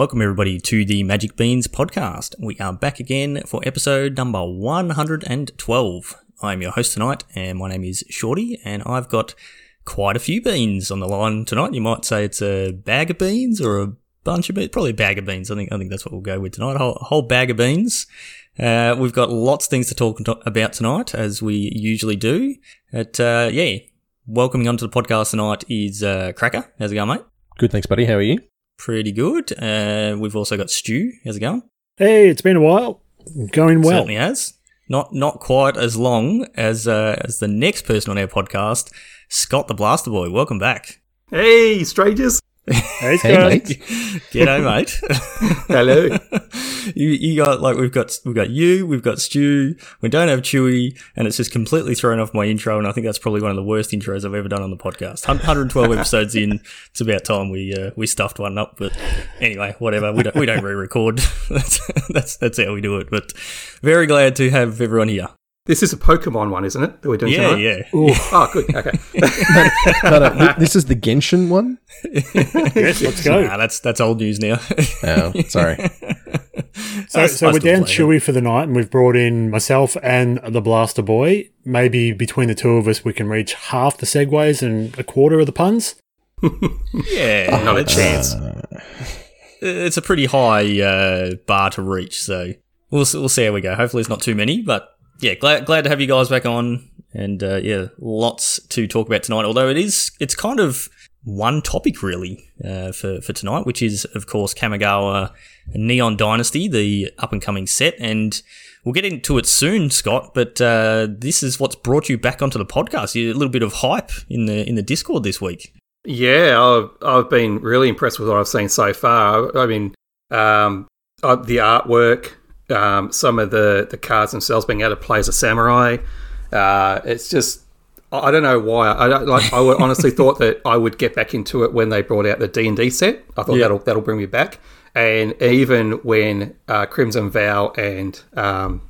welcome everybody to the Magic Beans podcast. We are back again for episode number 112. I'm your host tonight, and my name is Shorty, and I've got quite a few beans on the line tonight. You might say it's a bag of beans or a bunch of beans, probably a bag of beans. I think I think that's what we'll go with tonight. A whole, a whole bag of beans. Uh, we've got lots of things to talk about tonight, as we usually do. But uh, yeah, welcoming onto the podcast tonight is uh, Cracker. How's it going, mate? Good, thanks, buddy. How are you? Pretty good. Uh, we've also got Stu. How's it going? Hey, it's been a while. Going well. Certainly has. Not not quite as long as uh, as the next person on our podcast, Scott the Blaster Boy. Welcome back. Hey, strangers. Hey, Hey, mate. G'day, mate. Hello. you you got like we've got we've got you, we've got Stu, we don't have Chewy, and it's just completely thrown off my intro. And I think that's probably one of the worst intros I've ever done on the podcast. 112 episodes in, it's about time we uh, we stuffed one up. But anyway, whatever. We don't we don't re-record. that's that's that's how we do it. But very glad to have everyone here. This is a Pokemon one, isn't it? That we're doing Yeah, tonight? yeah. Oh, good. Okay. No, no, th- this is the Genshin one. Yes, let's go. Nah, that's that's old news now. Oh, sorry. So, I- so I we're down play Chewy for the night, and we've brought in myself and the Blaster Boy. Maybe between the two of us, we can reach half the segues and a quarter of the puns. Yeah, Not a it's, chance. it's a pretty high uh, bar to reach. So we'll we'll see how we go. Hopefully, it's not too many, but yeah, glad glad to have you guys back on, and uh, yeah, lots to talk about tonight. Although it is it's kind of one topic really uh, for for tonight, which is of course Kamigawa Neon Dynasty, the up and coming set, and. We'll get into it soon, Scott. But uh, this is what's brought you back onto the podcast. You- A little bit of hype in the in the Discord this week. Yeah, I've, I've been really impressed with what I've seen so far. I mean, um, uh, the artwork, um, some of the, the cards themselves being able to play as a samurai. Uh, it's just, I don't know why. I don't, like. I honestly thought that I would get back into it when they brought out the D and D set. I thought Yeah. that'll that'll bring me back. And even when uh, Crimson Vow and um,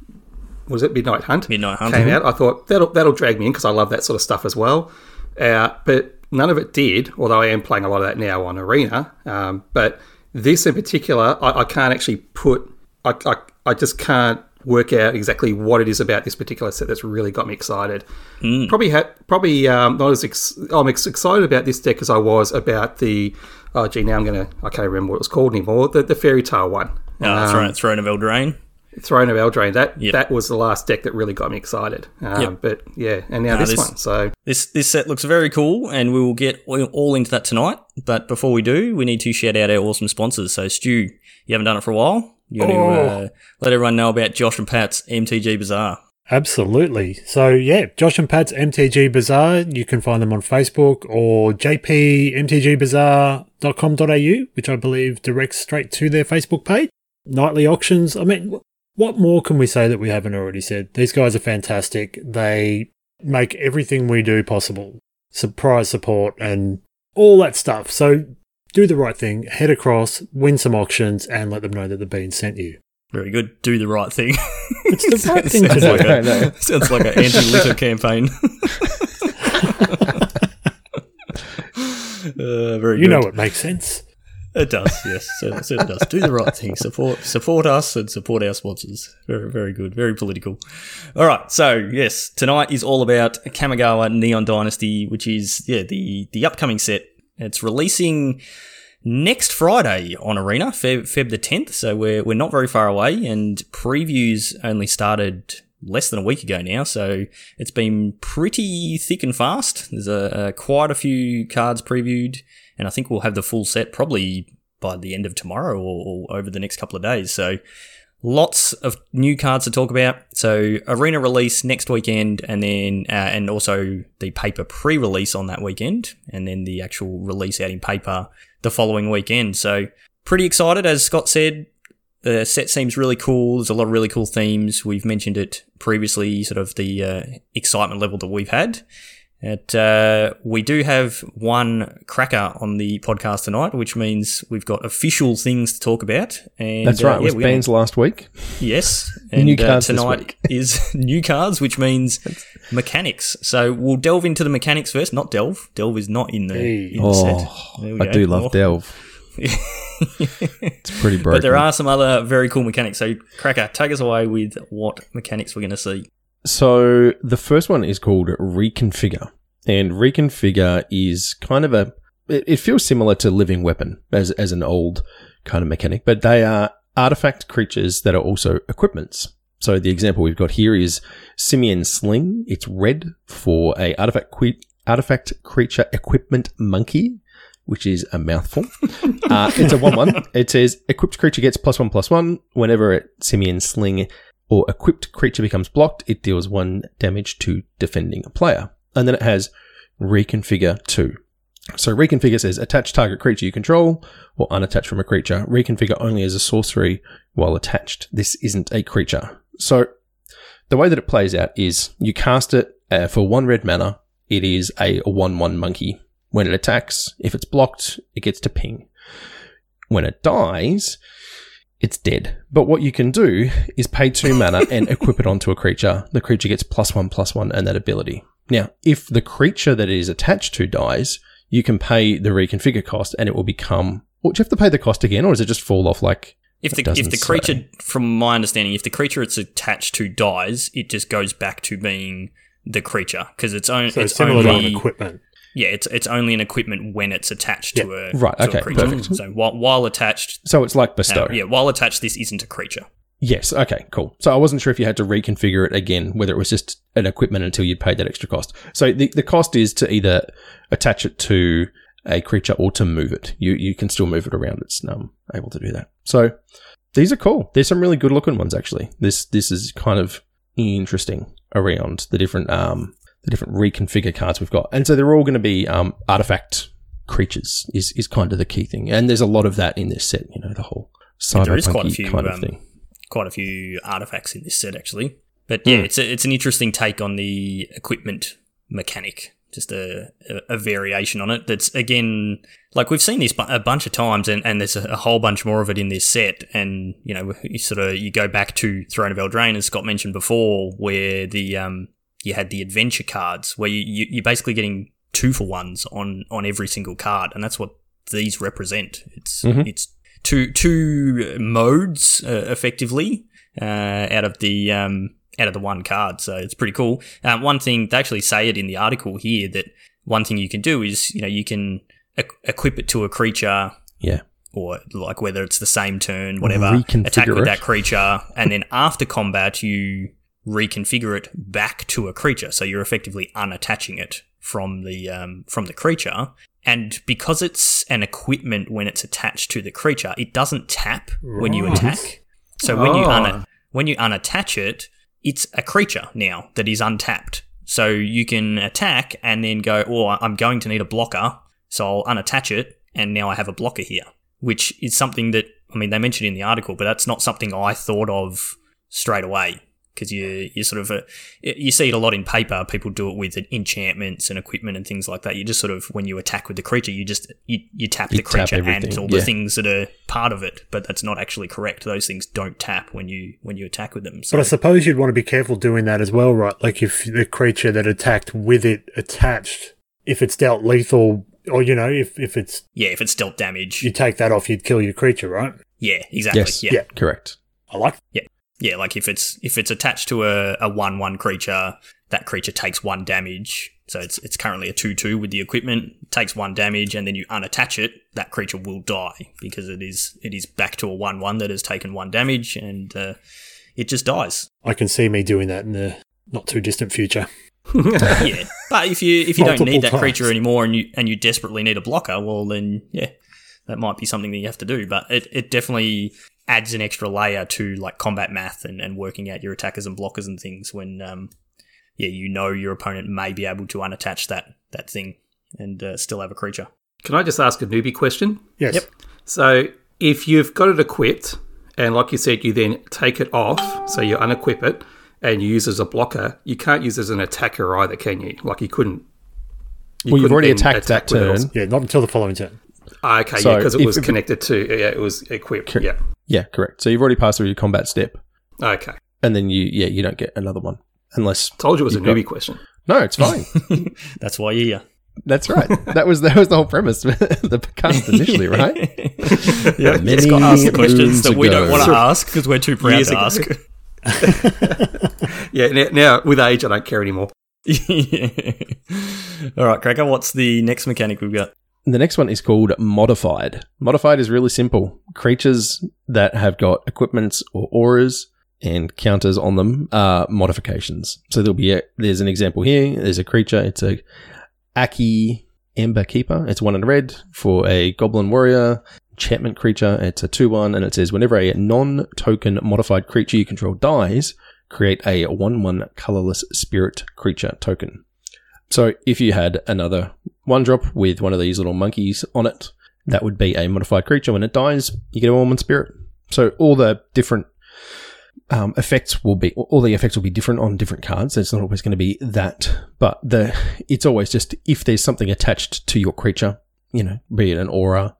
was it Midnight Hunt? Midnight Hunt, came mhm. out. I thought that'll that'll drag me in because I love that sort of stuff as well. Uh, but none of it did. Although I am playing a lot of that now on Arena. Um, but this in particular, I, I can't actually put. I, I I just can't work out exactly what it is about this particular set that's really got me excited. Probably ha- probably um, not as ex- I'm ex- excited about this deck as I was about the. Oh gee, now I'm gonna. I can't remember what it was called anymore. The the fairy tale one. Uh, Throne, Throne of Eldraine. Throne of Eldraine. That Yep. that was the last deck that really got me excited. Um, Yep. But yeah, and now this, this- one. So This this set looks very cool, and we will get all into that tonight. But before we do, we need to shout out our awesome sponsors. So, Stu, you haven't done it for a while. You Oh. to uh, let everyone know about Josh and Pat's MTG Bazaar. Absolutely. So, yeah, Josh and Pat's MTG Bazaar. You can find them on Facebook or jpmtgbazaar.com.au, which I believe directs straight to their Facebook page. Nightly auctions. I mean, what more can we say that we haven't already said? These guys are fantastic. They make everything we do possible. Surprise support and all that stuff. So, do the right thing, head across, win some auctions, and let them know that the bean sent you. Very good. Do the right thing. It's the right thing to sounds do. like I a, know. sounds like an anti-litter campaign. uh, very You good. know it makes sense. It does, yes. It certainly does. Do the right thing. Support support us and support our sponsors. Very, very good. Very political. All right. So, yes, tonight is all about Kamigawa Neon Dynasty, which is, yeah, the, the upcoming set. It's releasing next Friday on Arena, Feb, Feb the 10th. So, we're, we're not very far away, and previews only started less than a week ago now. So, it's been pretty thick and fast. There's a, a quite a few cards previewed and I think we'll have the full set probably by the end of tomorrow or, or over the next couple of days. So lots of new cards to talk about. So arena release next weekend, and then uh, and also the paper pre-release on that weekend, and then the actual release out in paper the following weekend. So pretty excited, as Scott said. The set seems really cool. There's a lot of really cool themes. We've mentioned it previously, sort of the uh, excitement level that we've had. It, uh, we do have one cracker on the podcast tonight, which means we've got official things to talk about. And That's uh, right. It was gonna- last week. Yes, and New uh, cards this tonight is new cards, which means mechanics. So we'll delve into the mechanics first. Not delve. Delve is not in the, Hey. in the set. Oh, I do love Oh. Delve. It's pretty broken. But there are some other very cool mechanics. So, Cracker, take us away with what mechanics we're going to see. So the first one is called reconfigure, and reconfigure is kind of a. It, it feels similar to living weapon as as an old kind of mechanic, but they are artifact creatures that are also equipments. So the example we've got here is Simian Sling. It's red for a artifact que- artifact creature equipment monkey, which is a mouthful. uh, it's a one-one. It says equipped creature gets plus one plus one whenever a Simian Sling or equipped creature becomes blocked. It deals one damage to defending a player, and then it has reconfigure two. So reconfigure says attach target creature you control or unattach from a creature. Reconfigure only as a sorcery while attached. This isn't a creature. So the way that it plays out is you cast it uh, for one red mana. It is a 1 1 monkey. When it attacks, if it's blocked, it gets to ping. When it dies, it's dead. But what you can do is pay two mana and equip it onto a creature. The creature gets plus one, plus one, and that ability. Now, if the creature that it is attached to dies, you can pay the reconfigure cost and it will become. Well, do you have to pay the cost again, or does it just fall off like If the It doesn't if the creature, say. from my understanding, if the creature it's attached to dies, it just goes back to being the creature because it's, on, So it's similar to only equipment. Yeah it's it's only an equipment when it's attached to a Right, to okay, a creature. perfect. So while, while attached, So it's like uh, bestow. yeah, while attached, this isn't a creature. Yes. Okay. Cool. So I wasn't sure if you had to reconfigure it again, whether it was just an equipment until you'd paid that extra cost. So the, the cost is to either attach it to a creature or to move it. You you can still move it around. It's um, able to do that. So these are cool. There's some really good looking ones actually. This this is kind of interesting around the different um the different reconfigure cards we've got, and so they're all going to be um artifact creatures is is kind of the key thing. And there's a lot of that in this set. You know the whole And there is quite a few, kind of um, thing. quite a few artifacts in this set actually. But yeah, Hmm. it's a, it's an interesting take on the equipment mechanic. Just a, a, a variation on it. That's again like we've seen this bu- a bunch of times, and, and there's a, a whole bunch more of it in this set. And you know, you sort of you go back to Throne of Eldraine, as Scott mentioned before, where the um you had the adventure cards, where you, you you're basically getting two for ones on on every single card, and that's what these represent. It's Mhm. it's two two modes uh, effectively uh, out of the um, out of the one card. So it's pretty cool. Um, one thing they actually say it in the article here that one thing you can do is you know you can e- equip it to a creature Yeah. or like whether it's the same turn, whatever, attack with it. that creature, and then after combat you reconfigure it back to a creature. So you're effectively unattaching it from the um, from the creature. And because it's an equipment when it's attached to the creature, it doesn't tap when you attack. So when you Oh. un- when you unattach it, it's a creature now that is untapped. So you can attack and then go, oh, I'm going to need a blocker, so I'll unattach it, and now I have a blocker here, which is something that I mean they mentioned in the article, but that's not something I thought of straight away because you you sort of uh, you see it a lot in paper. People do it with enchantments and equipment and things like that. You just sort of when you attack with the creature, you just you, you tap You the tap creature and everything, all the yeah. things that are part of it, but that's not actually correct. Those things don't tap when you when you attack with them. So But I suppose you'd want to be careful doing that as well, right? Like if the creature that attacked with it attached, if it's dealt lethal, or you know, if if it's yeah, if it's dealt damage, you take that off, you'd kill your creature, right? yeah, exactly. Yes. Yeah. Yeah. Correct. I like. Yeah, like if it's if it's attached to a, a one one creature, that creature takes one damage. So it's it's currently a two two with the equipment, takes one damage, and then you unattach it, that creature will die because it is it is back to a one one that has taken one damage and uh, it just dies. I can see me doing that in the not too distant future. yeah, but if you if you don't need that creature anymore and you and you desperately need a blocker, well then yeah, that might be something that you have to do. But it, it definitely adds an extra layer to like combat math and, and working out your attackers and blockers and things when um yeah you know your opponent may be able to unattach that that thing and uh, still have a creature. Can I just ask a newbie question? Yes. Yep. So, if you've got it equipped, and like you said, you then take it off, so you unequip it, and you use it as a blocker, you can't use it as an attacker either, can you? Like you couldn't. you well, you've already attacked that attack with it turn. Yeah, not until the following turn. Ah, okay, So yeah, because it if- was connected to. Yeah, it was equipped. Cor- Yeah. Yeah, correct. So you've already passed through your combat step, Okay. and then you yeah you don't get another one unless Told you it was a You've got- newbie question. no, it's fine. That's why you're here. That's right. That was that was the whole premise. the cast initially, right? yeah, Many it's got asked questions that we don't want to ask because we're too proud Years to ago. ask. Yeah, now, now with age, I don't care anymore. All right, Cracker, what's the next mechanic we've got? The next one is called modified. Modified is really simple. Creatures that have got equipments or auras and counters on them are modifications. So there'll be a, there's an example here. There's a creature. It's a Akki Ember Keeper. It's one in red for a Goblin Warrior. Enchantment creature. It's a 2 1, and it says whenever a non token modified creature you control dies, create a 1 1 colorless spirit creature token. So if you had another one drop with one of these little monkeys on it, that would be a modified creature. When it dies, you get a 1 1 spirit. So all the different um, effects will be all the effects will be different on different cards. It's not always going to be that, but the it's always just if there's something attached to your creature, you know, be it an aura,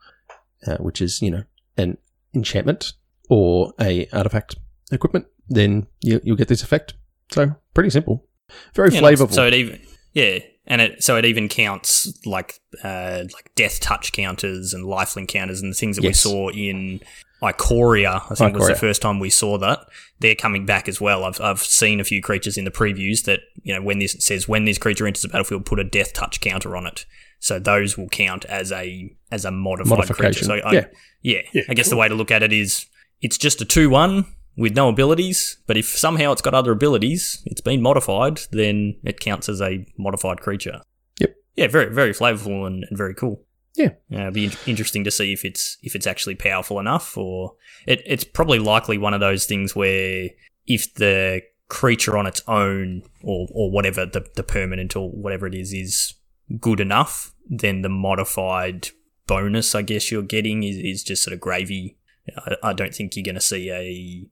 uh, which is you know an enchantment or a artifact equipment, then you, you'll get this effect. So pretty simple, very Yeah, flavorful. So it even yeah, and it so it even counts like uh, like death touch counters and lifelink counters and the things that we saw in Ikoria. I think was the first time we saw that. They're coming back as well. I've I've seen a few creatures in the previews that you know when this says when this creature enters the battlefield, put a death touch counter on it. So those will count as a as a modified creature. So I, Yeah. yeah, Yeah, I guess the way to look at it is it's just a two one with no abilities, but if somehow it's got other abilities, it's been modified, then it counts as a modified creature. Yep. Yeah, very very flavorful and, and very cool. Yeah. Uh, yeah, it'd be in- interesting to see if it's if it's actually powerful enough, or it, it's probably likely one of those things where if the creature on its own or or whatever the the permanent or whatever it is is good enough, then the modified bonus I guess you're getting is, is just sort of gravy. I, I don't think you're going to see a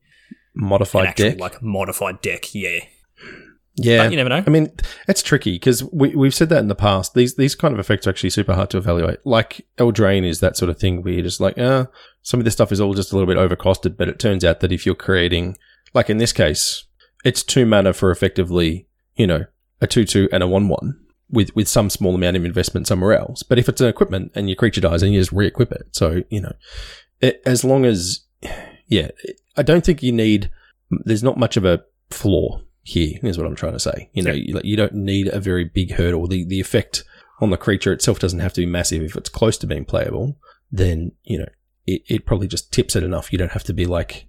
modified actual deck. like modified deck. Yeah, yeah, but you never know. I mean, it's tricky because we, we've said that in the past. These these kind of effects are actually super hard to evaluate. Like Eldraine is that sort of thing where you're just like, uh, some of this stuff is all just a little bit overcosted. But it turns out that if you're creating, like in this case, it's two mana for effectively, you know, a two two and a one one with with some small amount of investment somewhere else. But if it's an equipment and your creature dies, and you just re-equip it. So you know, it, as long as, yeah, I don't think you need. There's not much of a flaw here is what I'm trying to say. You know, you, like, you don't need a very big hurdle. The the effect on the creature itself doesn't have to be massive. If it's close to being playable, then you know it, it probably just tips it enough. You don't have to be like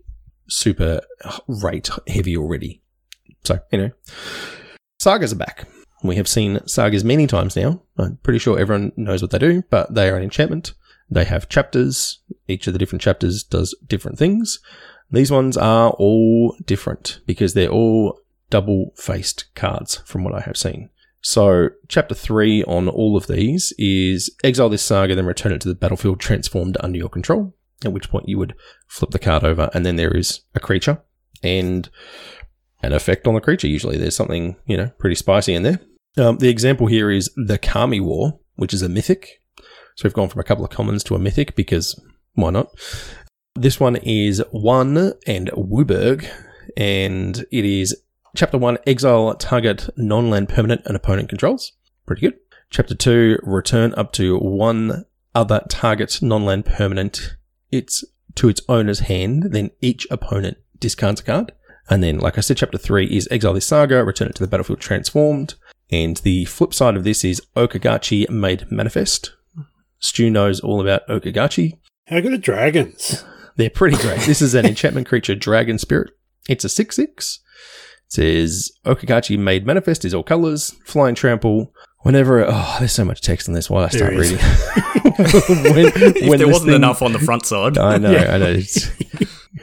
super rate heavy already. So you know, sagas are back. We have seen sagas many times now. I'm pretty sure everyone knows what they do, but they are an enchantment. They have chapters. Each of the different chapters does different things. These ones are all different because they're all double faced cards from what I have seen. So, chapter three on all of these is exile this saga, then return it to the battlefield transformed under your control. At which point you would flip the card over, and then there is a creature and an effect on the creature. Usually, there's something you know pretty spicy in there. Um, the example here is the Kami War, which is a mythic. So we've gone from a couple of commons to a mythic because why not? This one is one and WUBRG, and it is chapter one exile target non land permanent and opponent controls. Pretty good. Chapter two return up to one other target non land permanent. It's to its owner's hand, then each opponent discards a card. And then, like I said, chapter three is exile this saga, return it to the battlefield transformed. And the flip side of this is O-Kagachi made manifest. Stu knows all about O-Kagachi. How good are dragons? They're pretty great. this is an enchantment creature, Dragon Spirit. It's a 6 6. It says O-Kagachi made manifest is all colors, flying trample. Whenever, oh, there's so much text on this. Why I start reading? when, if when there wasn't thing- enough on the front side, I know, I know.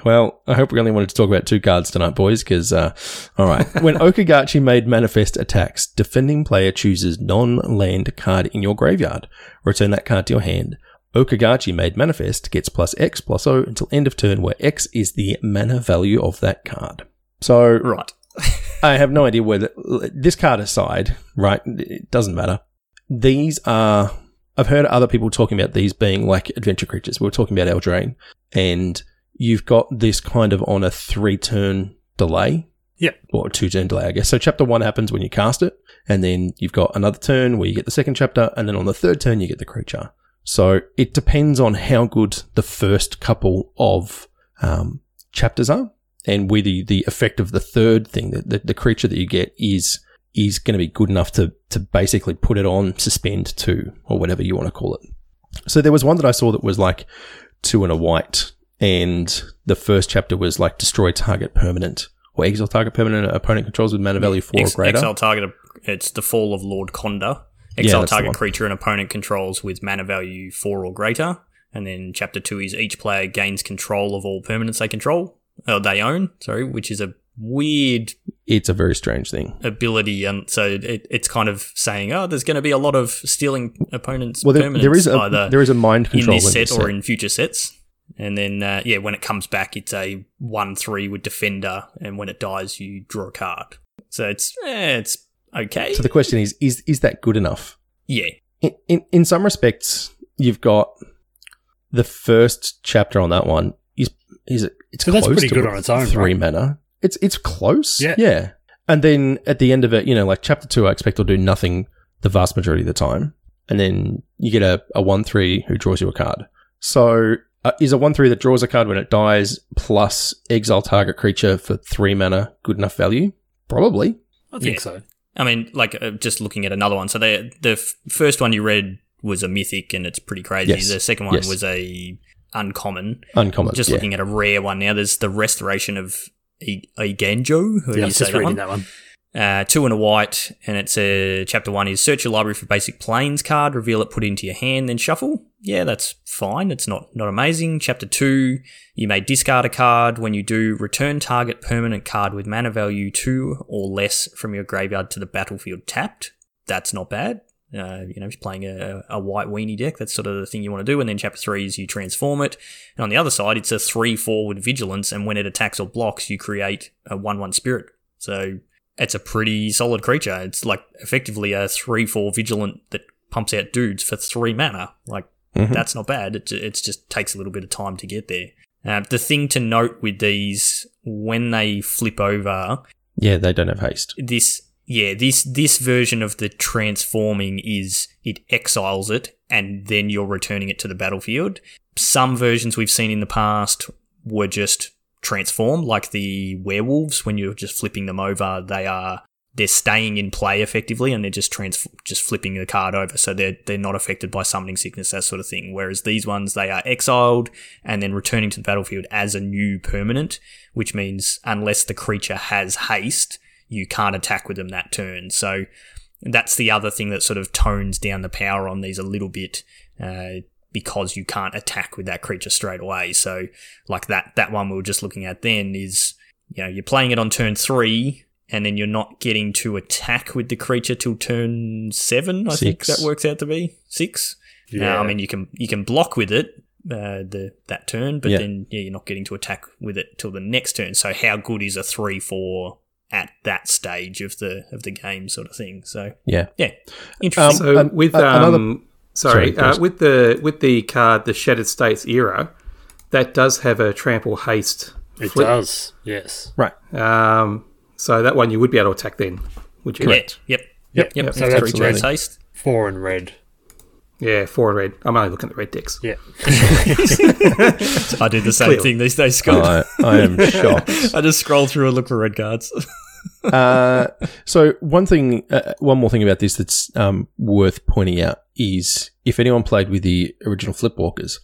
Well, I hope we only wanted to talk about two cards tonight, boys, because, uh, all right. When O-Kagachi made manifest attacks, defending player chooses non land card in your graveyard. Return that card to your hand. O-Kagachi made manifest gets plus X plus O until end of turn, where X is the mana value of that card. So, right? I have no idea whether this card aside, right? It doesn't matter. These are. I've heard other people talking about these being like adventure creatures. We were talking about Eldraine, and you've got this kind of on a three turn delay. Yeah. Or two turn delay, I guess. So chapter one happens when you cast it, and then you've got another turn where you get the second chapter, and then on the third turn you get the creature. So it depends on how good the first couple of um, chapters are, and whether the effect of the third thing, the, the, the creature that you get, is is going to be good enough to to basically put it on suspend two or whatever you want to call it. So there was one that I saw that was like two and a white, and the first chapter was like destroy target permanent or exile target permanent opponent controls with mana value four Ex- or greater. Exile target, it's the fall of Lord Konda. Yeah, Exile that's target creature an opponent controls with mana value four or greater. And then chapter two is each player gains control of all permanents they control, or they own, sorry, which is a weird It's a very strange thing. ability. And so it, it's kind of saying, oh, there's going to be a lot of stealing opponents' Well, there, permanents there is a either there is a mind control in this set this or in future sets. And then, uh, yeah, when it comes back, it's a 1 3 with Defender. And when it dies, you draw a card. So it's, eh, it's okay. So the question is, is is that good enough? yeah. In, in in some respects, you've got the first chapter on that one is is it it's So that's close pretty to good on its own, three right? mana. It's it's close. Yeah. yeah. And then at the end of it, you know, like chapter two, I expect will do nothing the vast majority of the time, and then you get a a one three who draws you a card. So. Uh, is a 1 3 that draws a card when it dies plus exile target creature for 3 mana good enough value? Probably. I think Yeah. so. I mean, like, uh, just looking at another one. So the, the f- first one you read was a mythic and it's pretty crazy. Yes. The second one Yes. was a uncommon. Uncommon. Just yeah. looking at a rare one now, there's the restoration of I- Eiganjo. Who Yeah, I you was say just that reading one? that one. Uh, two and a white, and it's a chapter one is search your library for basic Plains card, reveal it, put it into your hand, then shuffle. Yeah, that's fine. It's not not amazing. Chapter two, you may discard a card. When you do, return target permanent card with mana value two or less from your graveyard to the battlefield tapped. That's not bad. Uh, you know, if you're playing a, a white weenie deck, that's sort of the thing you want to do. And then chapter three is you transform it. And on the other side, it's a three four with vigilance, and when it attacks or blocks, you create a one one spirit. So it's a pretty solid creature. It's like effectively a three four vigilant that pumps out dudes for three mana. Like Mhm. that's not bad. It it just takes a little bit of time to get there. Uh, the thing to note with these when they flip over, Yeah, they don't have haste. this yeah this this version of the transforming is it exiles it and then you're returning it to the battlefield. Some versions we've seen in the past were just transformed, like the werewolves. When you're just flipping them over, they are they're staying in play effectively, and they're just trans just flipping the card over, so they're they're not affected by summoning sickness, that sort of thing. Whereas these ones, they are exiled and then returning to the battlefield as a new permanent, which means unless the creature has haste, you can't attack with them that turn. So that's the other thing that sort of tones down the power on these a little bit. Uh, because you can't attack with that creature straight away. So, like that that one we were just looking at then is, you know, you're playing it on turn three, and then you're not getting to attack with the creature till turn seven. I think that works out to be six. Yeah, I mean you can you can block with it uh, the that turn, but Yeah. then yeah, you're not getting to attack with it till the next turn. So how good is a three four at that stage of the of the game, sort of thing? So Yeah. yeah, interesting. So Um, with uh, another- um, sorry, Sorry, uh, with the with the card, the Shattered States era, that does have a trample haste. It flip. does. Yes. Right. Um, so that one you would be able to attack then, would you? yeah, yep, Yep. yep. So that's turns absolutely. haste. Four in red. Yeah, four and red. I'm only looking at the red decks. Yeah. I do the same Clearly. thing these days, Scott. I, I am shocked. I just scroll through and look for red cards. Uh, so one thing, uh, one more thing about this that's um, worth pointing out is if anyone played with the original Flipwalkers,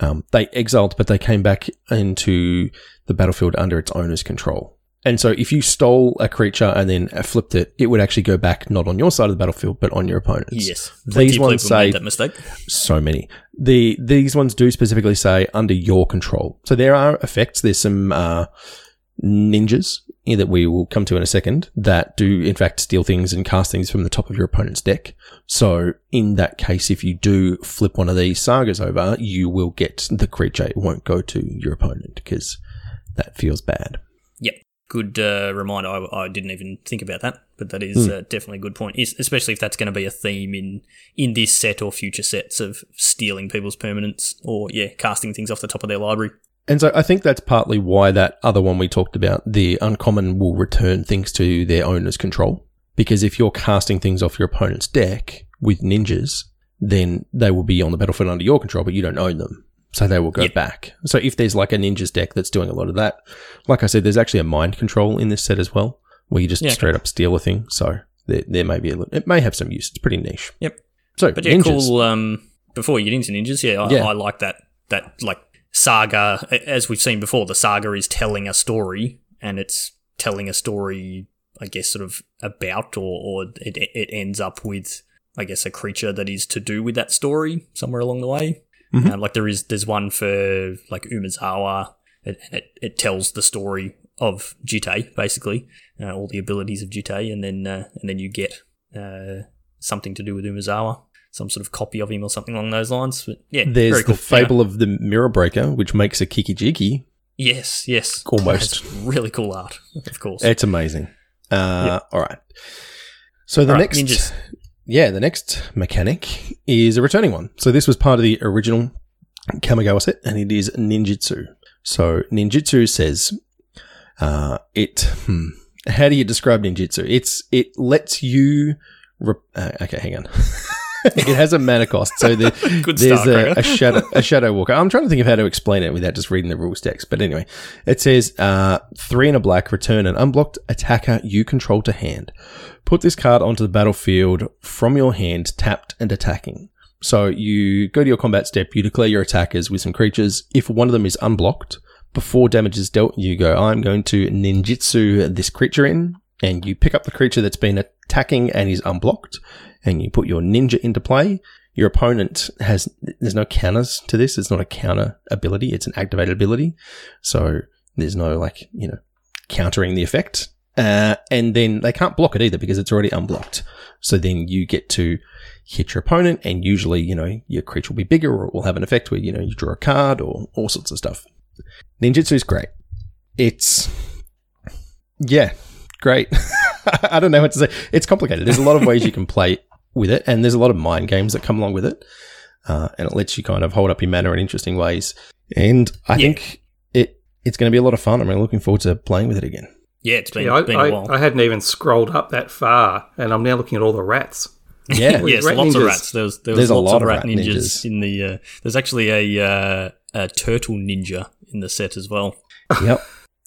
um, they exiled, but they came back into the battlefield under its owner's control. And so if you stole a creature and then flipped it, it would actually go back not on your side of the battlefield, but on your opponent's. yes, These Plenty ones say that mistake. so many. The these ones do specifically say under your control. So there are effects. There's some uh, ninjas that we will come to in a second that do in fact steal things and cast things from the top of your opponent's deck. So in that case, if you do flip one of these sagas over, you will get the creature. It won't go to your opponent because that feels bad. Yep. Good uh, reminder. I, I didn't even think about that, but that is uh, definitely a good point. Es- Especially if that's going to be a theme in in this set or future sets of stealing people's permanents or yeah, casting things off the top of their library. And so I think that's partly why that other one we talked about, the uncommon will return things to their owner's control. Because if you're casting things off your opponent's deck with ninjas, then they will be on the battlefield under your control, but you don't own them. So they will go Yep. back. So if there's like a ninjas deck that's doing a lot of that, like I said, there's actually a mind control in this set as well, where you just Yeah, okay. straight up steal a thing. So there, there may be a little, it may have some use. It's pretty niche. Yep. So But yeah, ninjas. cool. Um, before you get into ninjas, yeah, I, Yeah. I like that. That like saga, as we've seen before, the saga is telling a story, and it's telling a story, I guess, sort of about, or or it it ends up with, I guess, a creature that is to do with that story somewhere along the way. Mhm. Um, like there is, there's one for like Umezawa, and and it it tells the story of Jitte basically, uh, all the abilities of Jitte, and then uh, and then you get uh, something to do with Umezawa, some sort of copy of him or something along those lines. But yeah, There's very cool. the fable of the mirror breaker, which makes a kiki jiki. Yes, yes, Almost. It's really cool art, of course. It's amazing. Uh, All right. So the right, next, ninjas. yeah, the next mechanic is a returning one. So this was part of the original Kamigawa set, and it is ninjutsu. So ninjutsu says, uh, it. Hmm, how do you describe ninjutsu? It's it lets you. Re- uh, okay, hang on. it has a mana cost, so there's a, a shadow a shadow walker. I'm trying to think of how to explain it without just reading the rules text. But anyway, it says uh, three and a black. Return an unblocked attacker you control to hand. Put this card onto the battlefield from your hand, tapped and attacking. So you go to your combat step. You declare your attackers with some creatures. If one of them is unblocked before damage is dealt, you go. I'm going to ninjutsu this creature in, and you pick up the creature that's been attacking and is unblocked, and you put your ninja into play. Your opponent has there's no counters to this. It's not a counter ability. It's an activated ability. So there's no like you know countering the effect. Uh, and then they can't block it either because it's already unblocked. So then you get to hit your opponent, and usually you know your creature will be bigger, or it will have an effect where you know you draw a card or all sorts of stuff. Ninjutsu is great. It's yeah, great. I don't know what to say. It's complicated. There's a lot of ways you can play with it, and there's a lot of mind games that come along with it, uh, and it lets you kind of hold up your mana in interesting ways. And I Yeah. think it it's going to be a lot of fun. I'm really looking forward to playing with it again. yeah, it's been, Yeah, I, been a I, while. I hadn't even scrolled up that far, and I'm now looking at all the rats. Yeah, With yes, rat lots of rats. There was, there was There's a lot of of rat, rat ninjas, ninjas. in the. Uh, there's actually a, uh, a turtle ninja in the set as well. yep.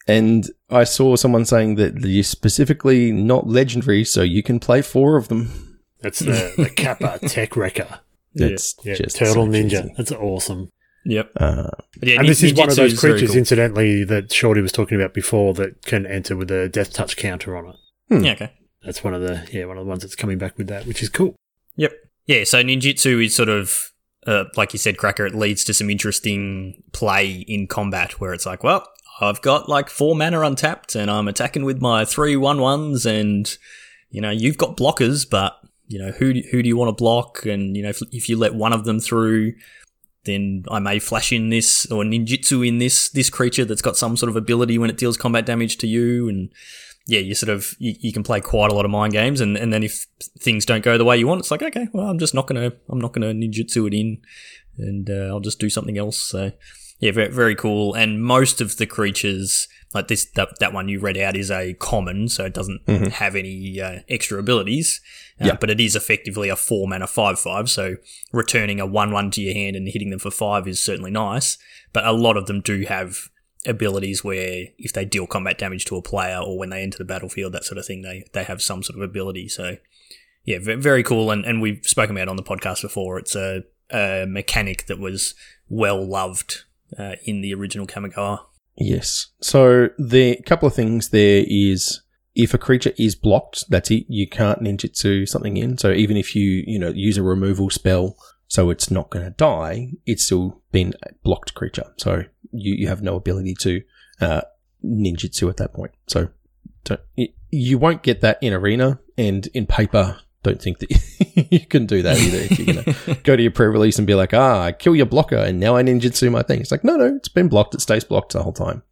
And I saw someone saying that they're specifically not legendary, so you can play four of them. That's the, the Kappa Tech Wrecker. It's Yeah, just Turtle so Ninja. cheesy. That's awesome. Yep. Uh, yeah, and this is one of those creatures, cool. incidentally, that Shorty was talking about before that can enter with a death touch counter on it. Yeah, okay. That's one of the yeah one of the ones that's coming back with that, which is cool. Yep. Yeah, so ninjutsu is sort of, uh, like you said, Cracker, it leads to some interesting play in combat where it's like, well, I've got like four mana untapped and I'm attacking with my three one ones and, you know, you've got blockers, but, you know, who do, who do you want to block? And, you know, if, if you let one of them through, then I may flash in this or ninjutsu in this, this creature that's got some sort of ability when it deals combat damage to you and, yeah, you sort of you, you can play quite a lot of mind games, and, and then if things don't go the way you want, it's like okay, well, I'm just not gonna I'm not gonna ninjutsu it in, and uh, I'll just do something else. So yeah, very, very cool. And most of the creatures like this that that one you read out is a common, so it doesn't Mhm. have any uh, extra abilities. Uh, Yeah. but it is effectively a four mana five five. So returning a one one to your hand and hitting them for five is certainly nice. But a lot of them do have abilities where if they deal combat damage to a player or when they enter the battlefield, that sort of thing, they, they have some sort of ability. So, yeah, ve- very cool. And, and we've spoken about it on the podcast before. It's a, a mechanic that was well loved uh, in the original Kamigawa. Yes. So the couple of things there is if a creature is blocked, that's it. You can't ninjutsu something in. So even if you, you know, use a removal spell so it's not going to die, it's still been a blocked creature. So you, you have no ability to uh, ninjutsu at that point. So you won't get that in arena and in paper. Don't think that you can do that either. If you're to go to your pre-release and be like, ah, I kill your blocker and now I ninjutsu my thing. It's like, no, no, it's been blocked. It stays blocked the whole time.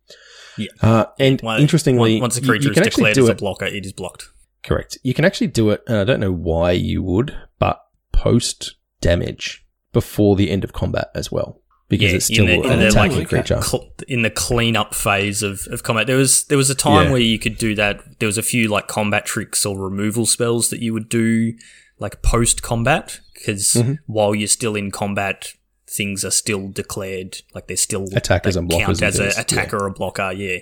Yeah. Uh, and Well, interestingly, once- a creature is declared as a blocker, it is blocked. Correct. You can actually do it, and I don't know why you would, but post damage before the end of combat as well. Because it's still in the, an in the, attacking like, creature. cl- in the cleanup phase of, of combat. There was there was a time Yeah. where you could do that. There was a few like combat tricks or removal spells that you would do like post combat because Mm-hmm. while you're still in combat, things are still declared like they're still Attackers they and blockers count as an attacker or a blocker, yeah,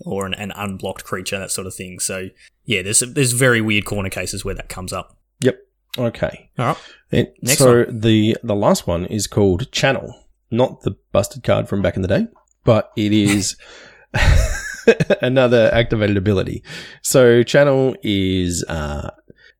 or an, an unblocked creature, that sort of thing. So yeah, there's there's very weird corner cases where that comes up. Yep. Okay. All right. And Next so the the last one is called Channel, not the busted card from back in the day, but it is another activated ability. So Channel is uh,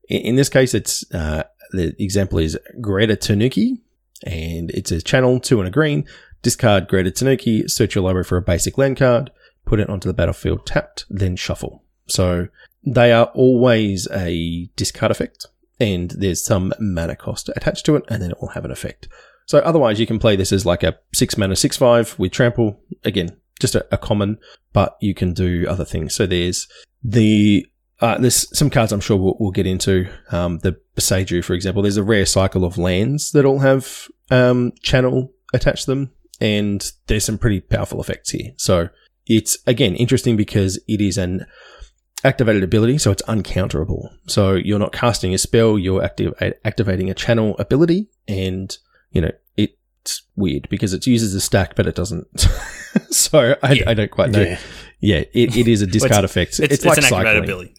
in, this case, it's uh, the example is Greater Tanuki, and it's a channel two and a green. Discard Greater Tanuki, search your library for a basic land card, put it onto the battlefield tapped, then shuffle. So they are always a discard effect and there's some mana cost attached to it, and then it will have an effect. So otherwise, you can play this as like a six mana six five with trample. Again, just a, a common, but you can do other things. So there's the uh, there's some cards I'm sure we'll, we'll get into. Um, the Boseiju, for example, there's a rare cycle of lands that all have um, channel attached to them, and there's some pretty powerful effects here. So it's again interesting because it is an activated ability, so it's uncounterable. So you're not casting a spell, you're active, activating a channel ability, and you know it's weird because it uses a stack, but it doesn't. so I, Yeah. I don't quite know. Yeah. Yeah, it, it is a discard effect. It's, It's, it's, like an activated cycling. ability.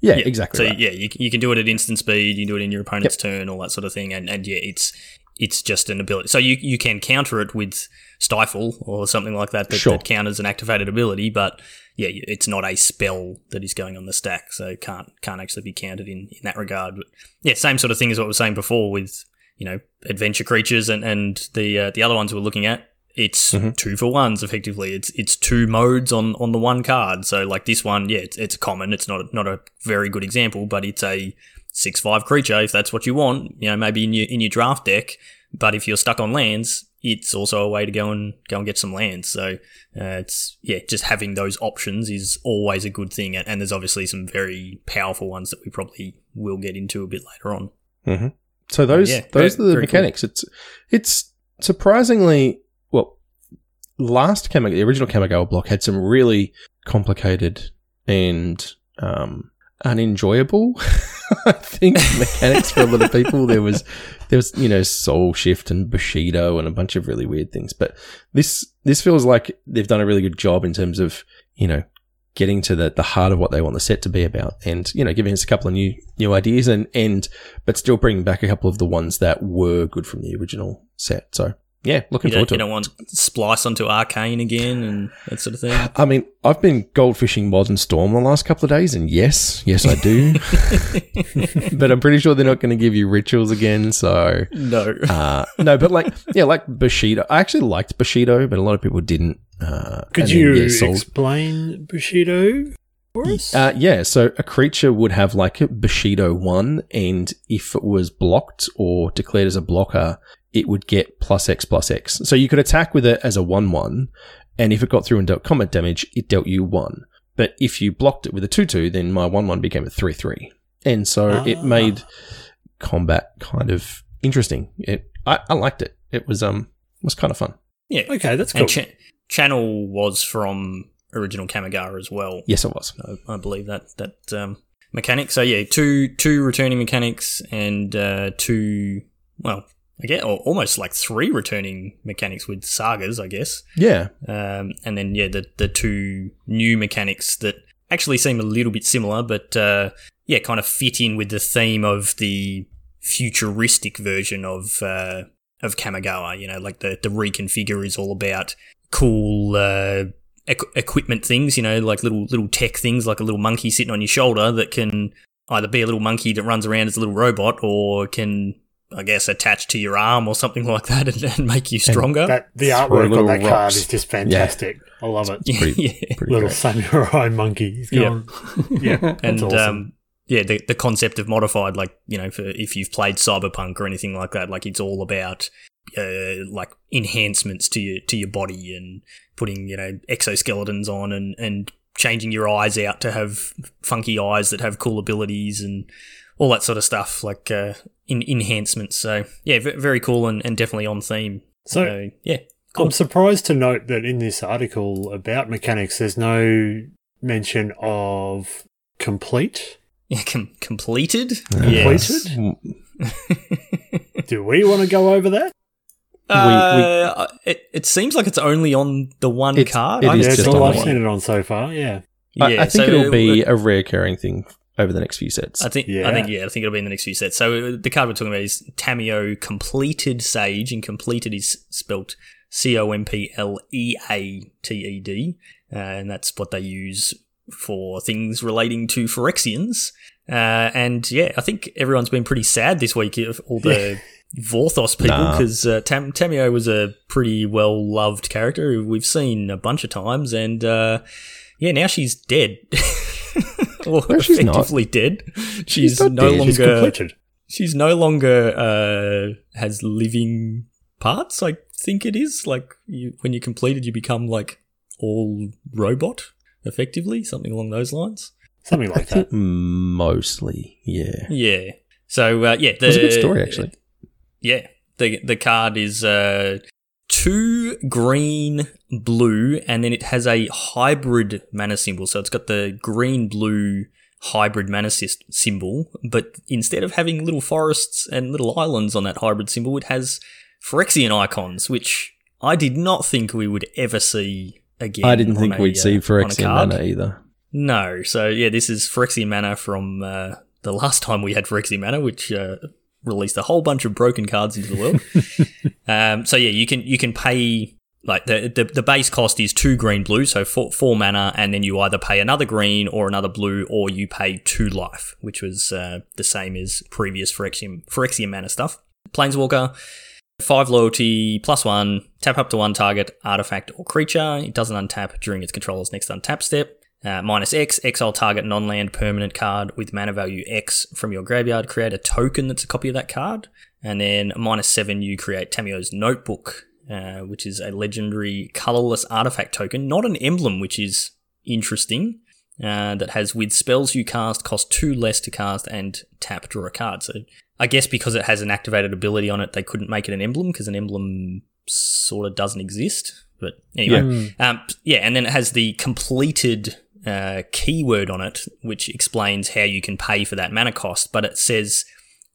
Yeah, exactly. So right. yeah, you, you can do it at instant speed. You can do it in your opponent's turn, all that sort of thing. And, and yeah, it's it's just an ability. So you you can counter it with stifle or something like that that, Sure. that counters an activated ability. But yeah, it's not a spell that is going on the stack, so it can't can't actually be counted in, in that regard. But yeah, same sort of thing as what we were saying before with you know adventure creatures and and the uh, the other ones we're looking at. It's Mhm. two for ones effectively. It's it's two modes on on the one card. So like this one, yeah, it's, it's common. It's not a, not a very good example, but it's a six five creature if that's what you want. You know, maybe in your in your draft deck. But if you're stuck on lands, it's also a way to go and go and get some lands. So uh, it's yeah, just having those options is always a good thing. And, and there's obviously some very powerful ones that we probably will get into a bit later on. So those Yeah, those very- are the very cool. mechanics. It's it's surprisingly well. Last Kamigawa, the original Kamigawa block had some really complicated and um, unenjoyable, I think, mechanics for a lot of people. There was there was you know Soul Shift and Bushido and a bunch of really weird things. But this this feels like they've done a really good job in terms of you know getting to the, the heart of what they want the set to be about and you know giving us a couple of new new ideas and and but still bringing back a couple of the ones that were good from the original set. So yeah looking You forward don't, to you it don't want splice onto arcane again and that sort of thing. I mean, I've been goldfishing Modern Storm the last couple of days, and yes, yes, I do. but I'm pretty sure they're not going to give you rituals again. So, no. uh, no, but like, yeah, like Bushido. I actually liked Bushido, but a lot of people didn't. Uh, Could and then, you yeah, Soul- explain Bushido? Uh, yeah, so a creature would have like a Bushido 1, and if it was blocked or declared as a blocker, it would get plus X plus X. So you could attack with it as a 1 1, and if it got through and dealt combat damage, it dealt you 1. But if you blocked it with a 2 2, then my 1 1 became a 3 3. And so Ah. it made combat kind of interesting. It I, I liked it. It was um was kind of fun. yeah. okay, that's cool. And cha- Channel was from original Kamigawa as well. Yes, it was. I, I believe that that um, mechanic. So yeah, two two returning mechanics and uh, two well, I guess or almost like three returning mechanics with sagas, I guess. Yeah. Um, and then yeah, the the two new mechanics that actually seem a little bit similar, but uh, yeah, kind of fit in with the theme of the futuristic version of uh, of Kamigawa. You know, like the the reconfigure is all about cool. Uh, equ- equipment things, you know, like little little tech things, like a little monkey sitting on your shoulder that can either be a little monkey that runs around as a little robot, or can, I guess, attached to your arm or something like that and, and make you stronger. that the artwork on that card is just fantastic. I love it. yeah, pretty- yeah. Pretty Little great. samurai monkey. He's Yeah. going, yeah, that's and awesome. um, yeah, the the concept of modified, like you know, for if you've played Cyberpunk or anything like that, like it's all about uh, like enhancements to your to your body and putting you know exoskeletons on and and changing your eyes out to have funky eyes that have cool abilities and all that sort of stuff, like uh, in enhancements. So yeah, v- very cool and, and definitely on theme. so So yeah, I'm surprised to note that in this article about mechanics, there's no mention of complete. Yeah, com- completed. Completed? Do we want to go over that? Uh, it, it seems like it's only on the one card. it I is yeah, haven't it's just all on I've one. seen it on so far. Yeah. I, I think so it'll be it- a reoccurring thing over the next few sets. I think. Yeah. I think. Yeah. I think it'll be in the next few sets. So uh, the card we're talking about is Tamiyo Compleated Sage, and completed is spelt C O M P L E A T E D, uh, and that's what they use for things relating to Phyrexians. Uh, and yeah, I think everyone's been pretty sad this week of all the Vorthos people Nah. because uh, Tam- Tamiyo was a pretty well loved character who we've seen a bunch of times, and uh, yeah, now she's dead. or No, she's not. effectively dead. She's, not no dead. longer She's completed. she's no longer uh, has living parts. I think it is like you, when you completed, you become like all robot, effectively, something along those lines. Something I like think that. mostly, yeah. Yeah. So uh, yeah, the, It was a good story, actually. Yeah, the the card is uh, two green, blue, and then it has a hybrid mana symbol. So it's got the green blue hybrid mana symbol, but instead of having little forests and little islands on that hybrid symbol, it has Phyrexian icons, which I did not think we would ever see again. I didn't think a, we'd uh, see Phyrexian mana either. No. So yeah, this is Phyrexian mana from uh, the last time we had Phyrexian mana, which uh, released a whole bunch of broken cards into the world. um, so yeah, you can you can pay like the, the the base cost is two green blue, so four, four mana, and then you either pay another green or another blue, or you pay two life, which was uh, the same as previous Phyrexian Phyrexian mana stuff. Planeswalker. Five loyalty, plus one, tap up to one target, artifact or creature. It doesn't untap during its controller's next untap step. Uh, minus X, exile target non land permanent card with mana value X from your graveyard. Create a token that's a copy of that card. And then minus seven, you create Tamiyo's Notebook, uh, which is a legendary colorless artifact token, not an emblem, which is interesting. Uh, that has with spells you cast cost two less to cast and tap draw a card. So I guess because it has an activated ability on it, they couldn't make it an emblem because an emblem sort of doesn't exist. But anyway, um, yeah, and then it has the completed uh, keyword on it, which explains how you can pay for that mana cost. But it says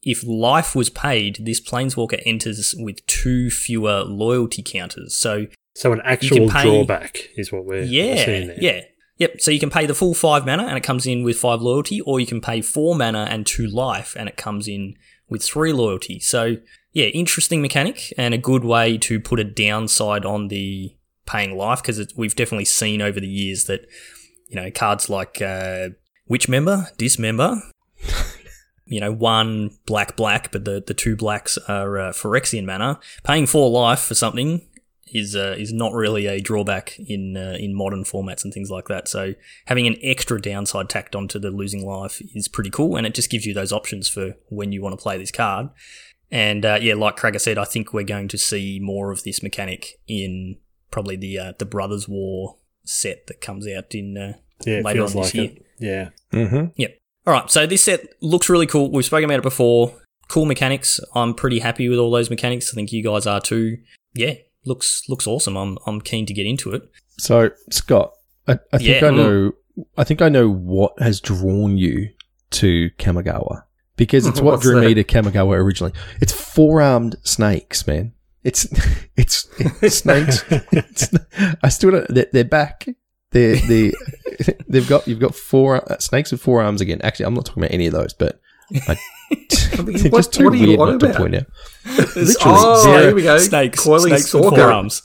if life was paid, this planeswalker enters with two fewer loyalty counters. So So an actual pay- drawback is what we're, yeah, seeing there. yeah, yep. So you can pay the full five mana and it comes in with five loyalty, or you can pay four mana and two life and it comes in with three loyalty. So yeah, interesting mechanic and a good way to put a downside on the paying life because we've definitely seen over the years that you know cards like uh, Witch Member, Dismember. You know, one black black, but the, the two blacks are uh, Phyrexian mana. Paying four life for something is uh, is not really a drawback in uh, in modern formats and things like that. So having an extra downside tacked onto the losing life is pretty cool, and it just gives you those options for when you want to play this card. And uh, yeah, like Cracker said, I think we're going to see more of this mechanic in probably the uh, the Brothers War set that comes out in uh, Yeah, later feels on this like year. it. Yeah. Mm-hmm. All right, so this set looks really cool. We've spoken about it before. Cool mechanics. I'm pretty happy with all those mechanics. I think you guys are too. Yeah, looks looks awesome. I'm I'm keen to get into it. So, Scott, I, I think Yeah. I know. I think I know what has drawn you to Kamigawa because it's what What's drew me to Kamigawa originally. It's four-armed snakes, man. It's it's, it's snakes. It's, I still don't. They're, they're back. They're they they've got you've got four uh, snakes with four arms again. Actually, I'm not talking about any of those, but I, they're what- just too what are you weird on not to about? point out. Literally, Oh, zero here we go. Snakes, Coiling snakes with four arms.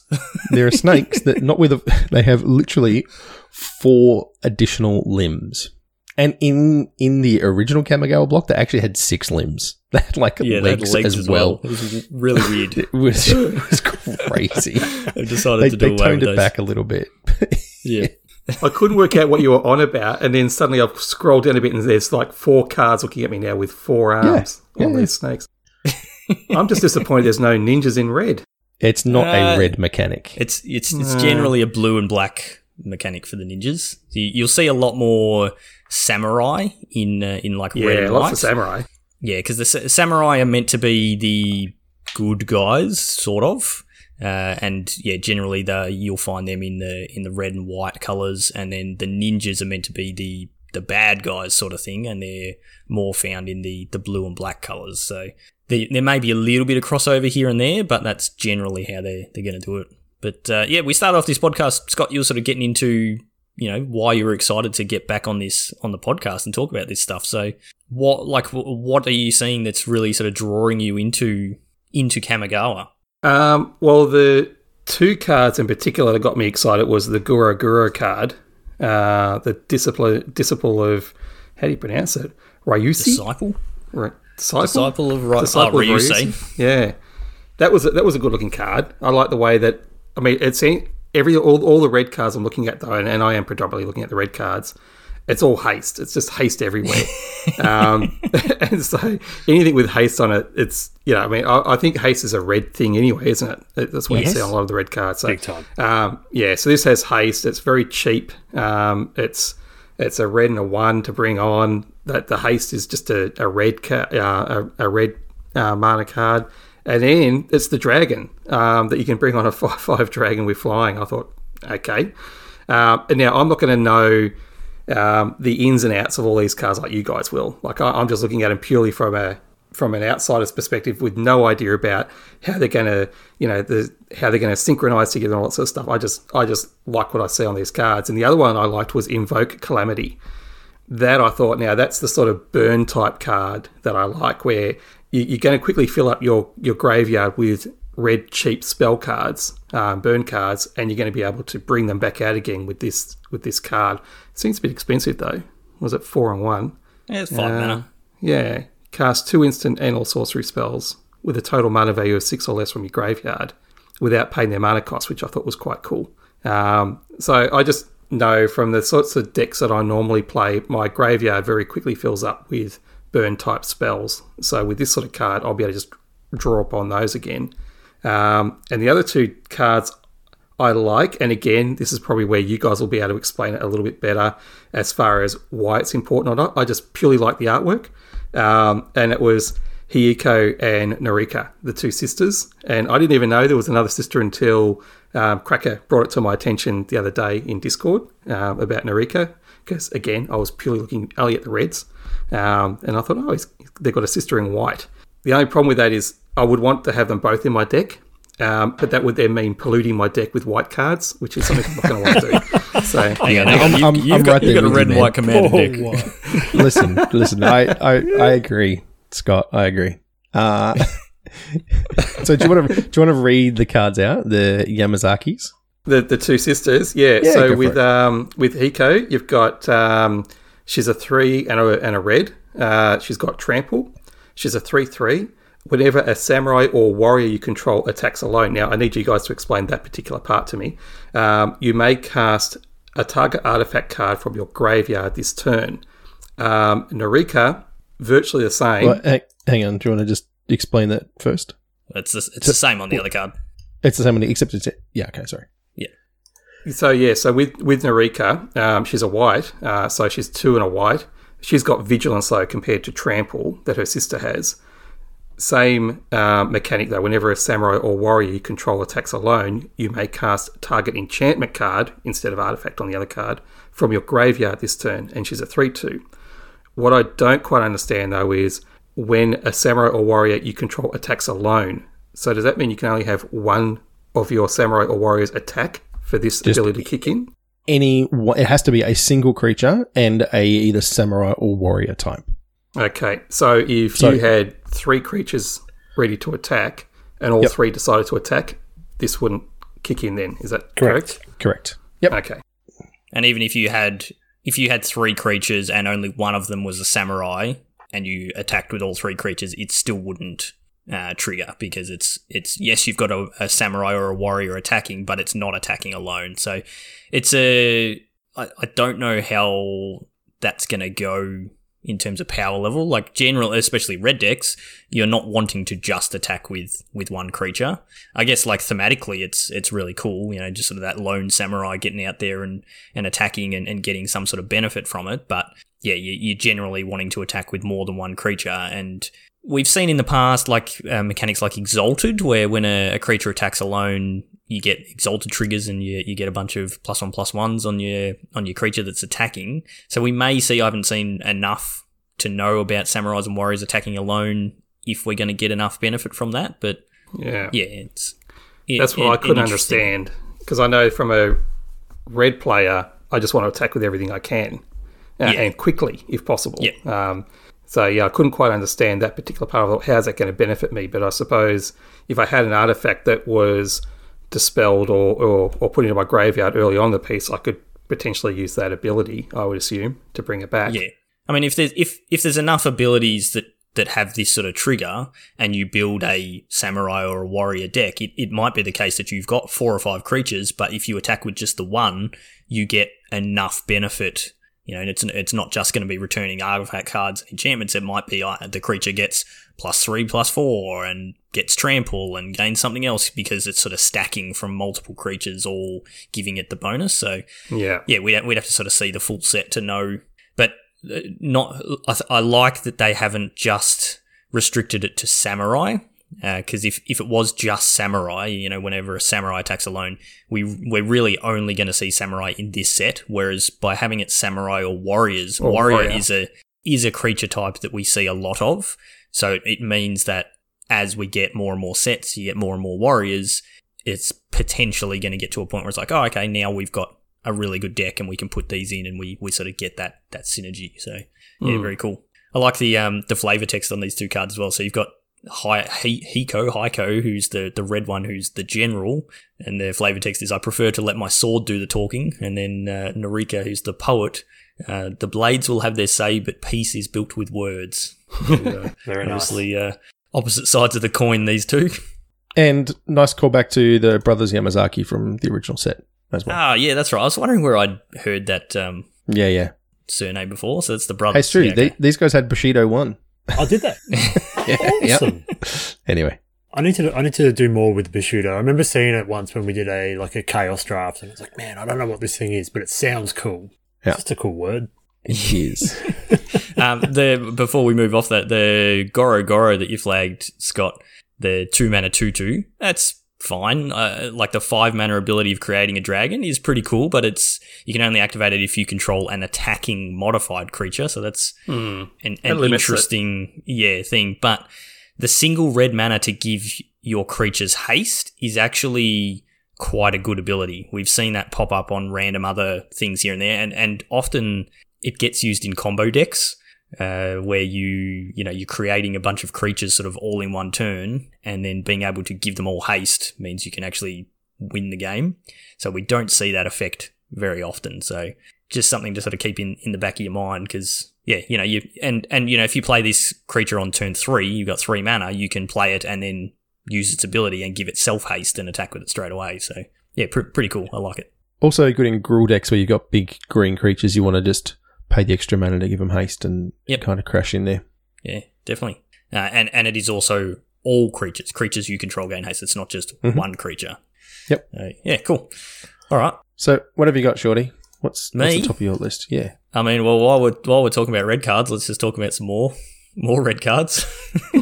there are snakes that not with a, they have literally four additional limbs. And in in the original Kamigawa block, they actually had six limbs. They had like yeah, they had legs, legs as well. It was really weird. It was, it was crazy. they decided they to do they away toned with it those. back a little bit. Yeah, I couldn't work out what you were on about, and then suddenly I've scrolled down a bit, and there's like four cards looking at me now with four arms Yeah, on yeah. these snakes. I'm just disappointed there's no ninjas in red. It's not Uh, a red mechanic. it's it's it's generally a blue and black mechanic for the ninjas. You, you'll see a lot more samurai in uh, in like red Yeah, and lots white. of samurai. Yeah, because the sa- samurai are meant to be the good guys, sort of. Uh, and yeah, generally the you'll find them in the in the red and white colors, and then the ninjas are meant to be the the bad guys sort of thing, and they're more found in the the blue and black colors. So there, there may be a little bit of crossover here and there, but that's generally how they they're going to do it. But uh, yeah, we started off this podcast, Scott. You're sort of getting into you know why you were excited to get back on this on the podcast and talk about this stuff. So what like what are you seeing that's really sort of drawing you into into Kamigawa? Um, well, the two cards in particular that got me excited was the Goro Goro card, uh, the disciple disciple of how do you pronounce it? Ryusi. Disciple. Right. Disciple? Disciple of Ry- Disciple oh, of Ryusei. Ryusei. Yeah, that was a, that was a good looking card. I like the way that I mean it's every all, all the red cards I'm looking at though, and, and I am predominantly looking at the red cards. It's all haste. It's just haste everywhere. um, and so anything with haste on it, it's you know, I mean, I, I think haste is a red thing anyway, isn't it? That's what you see on a lot of the red cards. So, Big time. Um, yeah, so this has haste. It's very cheap. Um, it's it's a red and a one to bring on. That the haste is just a, a red ca- uh, a, a red uh, mana card, and then it's the dragon um, that you can bring on a five five dragon with flying. I thought, okay, um, and now I'm not going to know um, the ins and outs of all these cards like you guys will. Like I, I'm just looking at them purely from a from an outsider's perspective with no idea about how they're going to, you know, the how they're going to synchronize together and all that sort of stuff. I just I just like what I see on these cards. And the other one I liked was Invoke Calamity. That I thought now that's the sort of burn type card that I like, where you, you're going to quickly fill up your your graveyard with red cheap spell cards, um, burn cards, and you're going to be able to bring them back out again with this with this card. It seems a bit expensive though. Was it four and one? Yeah, it's five Uh, mana. Yeah, cast two instant and all sorcery spells with a total mana value of six or less from your graveyard without paying their mana cost, which I thought was quite cool. Um, so I just know from the sorts of decks that I normally play, my graveyard very quickly fills up with burn type spells. So with this sort of card, I'll be able to just draw upon those again. Um, and the other two cards I like, and again, this is probably where you guys will be able to explain it a little bit better as far as why it's important or not. I just purely like the artwork. Um, and it was Hiyiko and Narika, the two sisters. And I didn't even know there was another sister until um, Cracker brought it to my attention the other day in Discord um, about Narika. Because again, I was purely looking only at the reds. Um, and I thought, oh, he's, they've got a sister in white. The only problem with that is I would want to have them both in my deck. Um, but that would then mean polluting my deck with white cards, which is something I'm not going to want to do. So, Hang on, no. I'm- You- I'm- you've I'm got, right you've there got a with red and white commander Oh, deck. what? listen, listen. I, I, I agree, Scott. I agree. Uh, so do you want to do you want to read the cards out? The Yamazakis. The the two sisters, yeah. Yeah, so go for with it. um with Hiko, you've got um she's a three and a and a red. Uh, she's got trample. She's a three three. Whenever a samurai or warrior you control attacks alone, now I need you guys to explain that particular part to me. Um, you may cast a target artifact card from your graveyard this turn. Um, Narika, virtually the same. Well, hang, hang on. Do you want to just explain that first? It's the, it's the same on the other card. It's the same one, except it's yeah. Okay, sorry. So yeah, so with with Narika, um, she's a white, uh, so she's two and a white. She's got vigilance though compared to trample that her sister has. Same uh, mechanic though. Whenever a samurai or warrior you control attacks alone, you may cast target enchantment card instead of artifact on the other card from your graveyard this turn, and she's a three-two. What I don't quite understand though is when a samurai or warrior you control attacks alone. So does that mean you can only have one of your samurai or warriors attack for this Just- ability to kick in? Any it has to be a single creature and a either samurai or warrior type. Okay, so if So- you had three creatures ready to attack and all Yep. three decided to attack, this wouldn't kick in then. Is that Correct. correct? Correct. Yep. Okay. And even if you had if you had three creatures and only one of them was a samurai, and you attacked with all three creatures, it still wouldn't uh, trigger because it's it's yes you've got a, a samurai or a warrior attacking, but it's not attacking alone. So it's a I, I don't know how that's going to go in terms of power level. Like general, especially red decks, you're not wanting to just attack with with one creature. I guess like thematically, it's it's really cool. You know, just sort of that lone samurai getting out there and and attacking and, and getting some sort of benefit from it. But yeah, you, you're generally wanting to attack with more than one creature. And we've seen in the past like uh, mechanics like Exalted, where when a, a creature attacks alone, you get Exalted triggers and you, you get a bunch of plus one plus ones on your on your creature that's attacking. So we may see. I haven't seen enough to know about samurais and warriors attacking alone if we're going to get enough benefit from that. But Yeah. yeah, it's it- That's what it- I couldn't understand because I know from a red player, I just want to attack with everything I can uh, Yeah. and quickly if possible. Yeah. Um, so yeah, I couldn't quite understand that particular part of it. How's that going to benefit me? But I suppose if I had an artifact that was dispelled or, or, or put into my graveyard early on the piece, I could potentially use that ability. I would assume to bring it back. Yeah, I mean, if there's if if there's enough abilities that that have this sort of trigger, and you build a samurai or a warrior deck, it, it might be the case that you've got four or five creatures, but if you attack with just the one, you get enough benefit. You know, and it's it's not just going to be returning artifact cards and enchantments. It might be uh, the creature gets plus three, plus four, and gets trample and gains something else because it's sort of stacking from multiple creatures, all giving it the bonus. So Yeah. yeah, we'd, we'd have to sort of see the full set to know. But uh, not, I, th- I like that they haven't just restricted it to samurai. Because if, if it was just samurai, you know, whenever a samurai attacks alone, we we're really only going to see samurai in this set. Whereas by having it samurai or warriors, Or warrior, warrior. is a is a creature type that we see a lot of. So it means that as we get more and more sets, you get more and more warriors. It's potentially going to get to a point where it's like, oh, okay, now we've got a really good deck and we can put these in and we, we sort of get that that synergy. So yeah, Hmm. very cool. I like the um the flavor text on these two cards as well. So you've got Hi, Hi- Hiko, Heiko, who's the, the red one, who's the general, and their flavor text is I prefer to let my sword do the talking. And then uh, Narika, who's the poet, uh, the blades will have their say, but peace is built with words. And, uh, Very nice. obviously, uh, opposite sides of the coin, these two. And nice callback to the brothers Yamazaki from the original set as well. Ah, yeah, that's right. I was wondering where I'd heard that um, yeah, yeah. surname before. So it's the Hey, brothers. it's true. Yeah, okay. They- these guys had Bushido one. I did that. Yeah, Awesome. Anyway, I need to I need to do more with Bushido. I remember seeing it once when we did a like a chaos draft, and it's like, man, I don't know what this thing is, but it sounds cool. Yeah. It's just a cool word. it is. um, the before we move off that, the Goro Goro that you flagged, Scott, the two mana two two, that's fine. Uh, like the five mana ability of creating a dragon is pretty cool, but it's you can only activate it if you control an attacking modified creature. So that's Hmm. an, That an it. interesting yeah thing. But the single red mana to give your creatures haste is actually quite a good ability. We've seen that pop up on random other things here and there, and and often it gets used in combo decks. Uh, where you you know you're creating a bunch of creatures sort of all in one turn, and then being able to give them all haste means you can actually win the game. So we don't see that effect very often. So just something to sort of keep in, in the back of your mind because yeah, you know you and and you know if you play this creature on turn three, you've got three mana, you can play it and then use its ability and give it self haste and attack with it straight away. So yeah, pr- pretty cool. I like it. Also good in Gruul decks where you've got big green creatures. You want to just pay the extra mana to give them haste and Yep. kind of crash in there. Yeah, definitely. Uh, and and it is also all creatures. Creatures you control gain haste. It's not just Mhm. one creature. Yep. Uh, yeah, cool. All right. So what have you got, Shorty? What's, what's Me? the top of your list? Yeah. I mean, well, while we're while we're talking about red cards, let's just talk about some more more red cards.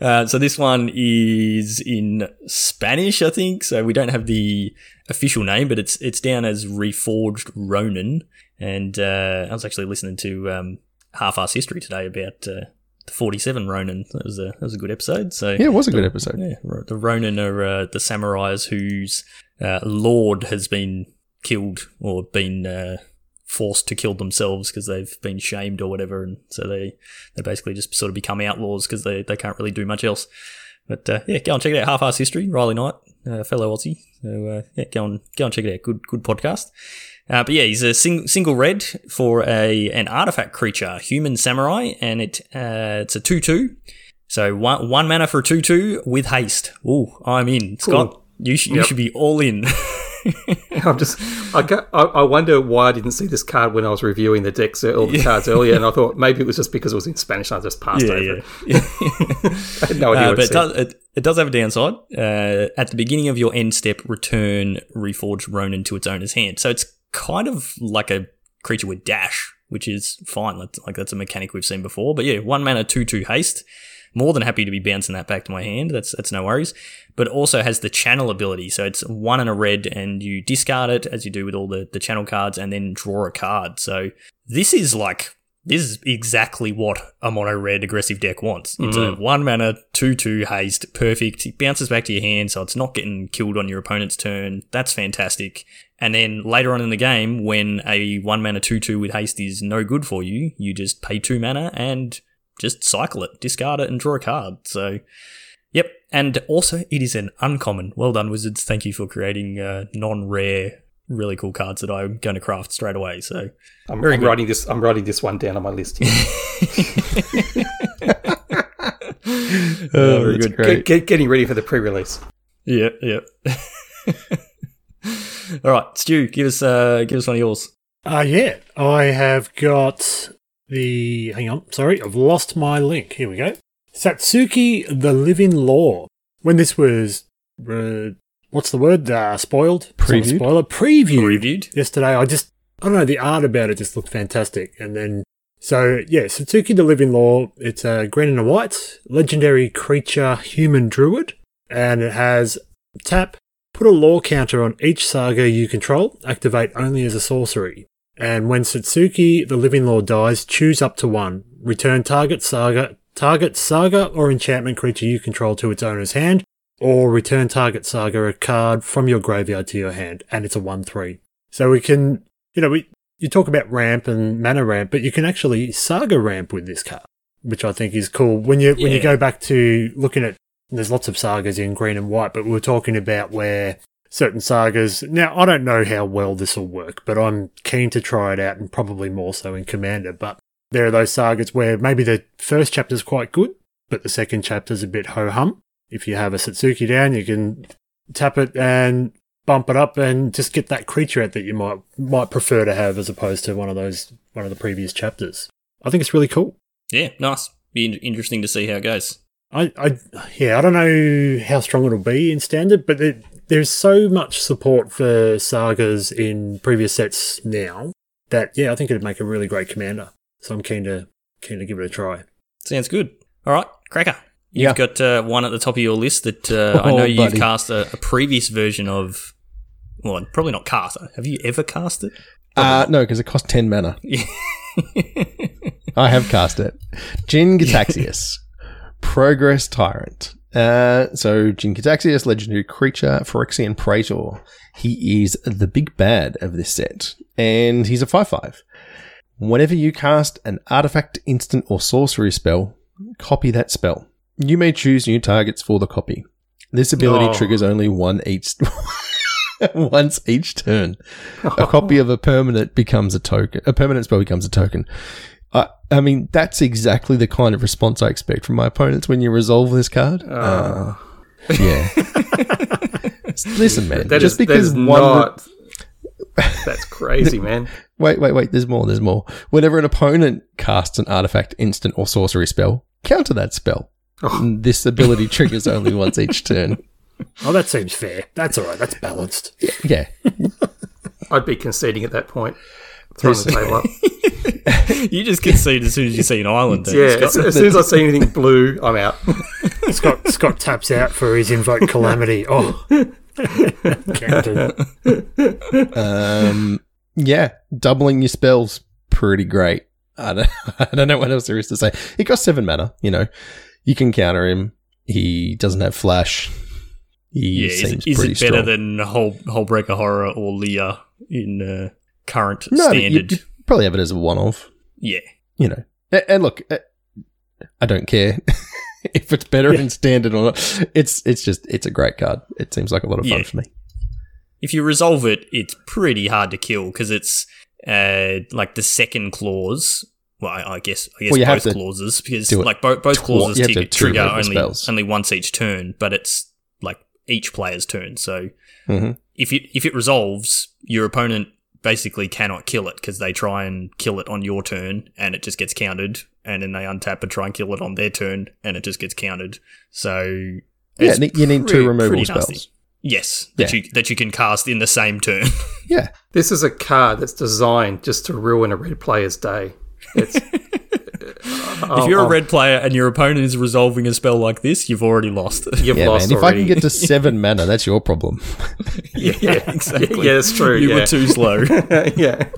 uh, so this one is in Spanish, I think. So we don't have the official name, but it's it's down as Reforged Ronin. And uh, I was actually listening to um, Half-Ass History today about uh, the 47 Ronin. That was a that was a good episode. So Yeah, it was a good episode. yeah, the Ronin are uh, the samurais whose uh, lord has been killed or been uh, forced to kill themselves because they've been shamed or whatever, and so they they basically just sort of become outlaws because they, they can't really do much else. But uh, yeah, go and check it out. Half-ass history, Riley Knight, uh, fellow Aussie. So uh, yeah, go and go and check it out. Good good podcast. Uh, but yeah, he's a sing- single red for a an artifact creature, human samurai, and it uh, it's a two two. So one one mana for a two two with haste. Ooh, I'm in. Scott, you sh- you should be all in. I'm just, I, I, I wonder why I didn't see this card when I was reviewing the decks, all the cards earlier, and I thought maybe it was just because it was in Spanish and I just passed over it. I had no idea Uh, what but it it does, it, it does have a downside. Uh, at the beginning of your end step, return Reforged Ronin to its owner's hand. So it's kind of like a creature with dash which is fine. That's, like that's a mechanic we've seen before. But yeah, one mana, two two haste. More than happy to be bouncing that back to my hand. That's that's no worries. But also has the channel ability, so it's one and a red, and you discard it as you do with all the the channel cards, and then draw a card. So this is like this is exactly what a mono red aggressive deck wants. It's a mm. one mana, two two haste, perfect. It bounces back to your hand, so it's not getting killed on your opponent's turn. That's fantastic. And then later on in the game, when a one mana two two with haste is no good for you, you just pay two mana and just cycle it, discard it, and draw a card. So, yep. And also, it is an uncommon. Well done, Wizards. Thank you for creating uh, non rare, really cool cards that I'm going to craft straight away. So, I'm, I'm writing this. I'm writing this one down on my list. Here. Oh, very good. get, get, getting ready for the pre-release. yeah, yeah. All right, Stu, give us uh, give us one of yours. Uh, yeah, I have got the. Hang on, sorry, I've lost my link. Here we go. Satsuki the Living Lore. When this was. Uh, what's the word? Uh, spoiled? It's Previewed? Spoiler. Previewed. Reviewed. yesterday. I just, I don't know, the art about it just looked fantastic. And then, so yeah, Satsuki the Living Lore, it's a green and a white, legendary creature, human druid, and it has tap, put a lore counter on each saga you control, activate only as a sorcery. And when Satsuki the Living Lore dies, choose up to one. Return target saga, target saga or enchantment creature you control to its owner's hand, or return target saga a card from your graveyard to your hand, and it's a 1 3. So we can, you know, we, you talk about ramp and mana ramp, but you can actually saga ramp with this card, which I think is cool. When you, when you go back to looking at, there's lots of sagas in green and white, but we we're talking about where certain sagas, now I don't know how well this will work, but I'm keen to try it out and probably more so in Commander, but there are those sagas where maybe the first chapter's quite good, but the second chapter's a bit ho-hum. If you have a Satsuki down, you can tap it and bump it up and just get that creature out that you might might prefer to have as opposed to one of those one of the previous chapters. I think it's really cool. Yeah, nice. Be interesting to see how it goes. I, I yeah, I don't know how strong it'll be in standard, but it, there's so much support for sagas in previous sets now that yeah, I think it'd make a really great commander. So I'm keen to keen to give it a try. Sounds good. All right, Cracker. You've Yeah. got uh, one at the top of your list that uh, I Oh, know you've cast a, a previous version of. Well, probably not cast. Have you ever cast it? Uh, no, because it costs 10 mana. I have cast it. Jin Gitaxias, Progress Tyrant. Uh, so Jin Gitaxias, legendary creature, Phyrexian Praetor. He is the big bad of this set, and he's a 5-5. Whenever you cast an artifact, instant, or sorcery spell, copy that spell. You may choose new targets for the copy. This ability Oh. triggers only one each once each turn. A copy of a permanent becomes a token. A permanent spell becomes a token. I, I mean, that's exactly the kind of response I expect from my opponents when you resolve this card. Uh, yeah. Listen, man. That just is- because that is one. not. That's crazy, man. Wait, wait, wait. There's more. There's more. Whenever an opponent casts an artifact, instant, or sorcery spell, counter that spell. Oh. This ability triggers only once each turn. Oh, that seems fair. That's all right. That's balanced. Yeah. Yeah. I'd be conceding at that point. Throwing the table up. you just concede as soon as you see an island. don't you, Yeah, Scott? as, as soon as I see anything blue, I'm out. Scott Scott taps out for his invoke calamity. Oh. Um, yeah, doubling your spells, pretty great. I don't, I don't know what else there is to say. He costs seven mana. You know, you can counter him. He doesn't have flash. He yeah, seems is, is pretty it better strong. than Whole Hullbreaker Horror or Leah in uh, current no, but you, standard? you probably have it as a one-off. yeah, You know, A- and look, I don't care if it's better in standard or not. It's it's just it's a great card. It seems like a lot of fun Yeah. for me. if you resolve it, it's pretty hard to kill because it's uh, like the second clause. Well, I, I guess I guess Well, both clauses because like both both twi- clauses you have to tig- have two trigger only spells. only once each turn, but it's like each player's turn. So hmm if it if it resolves, your opponent basically cannot kill it because they try and kill it on your turn and it just gets countered, and then they untap and try and kill it on their turn and it just gets countered. So Yeah, it's you need two pretty- removal spells. nasty. Yes, that Yeah. you that you can cast in the same turn. Yeah. This is a card that's designed just to ruin a red player's day. It's, if you're a red player and your opponent is resolving a spell like this, you've already lost. you've Yeah, lost man. If I can get to seven mana, that's your problem. yeah, exactly. Yeah, that's true. you yeah. were too slow. yeah.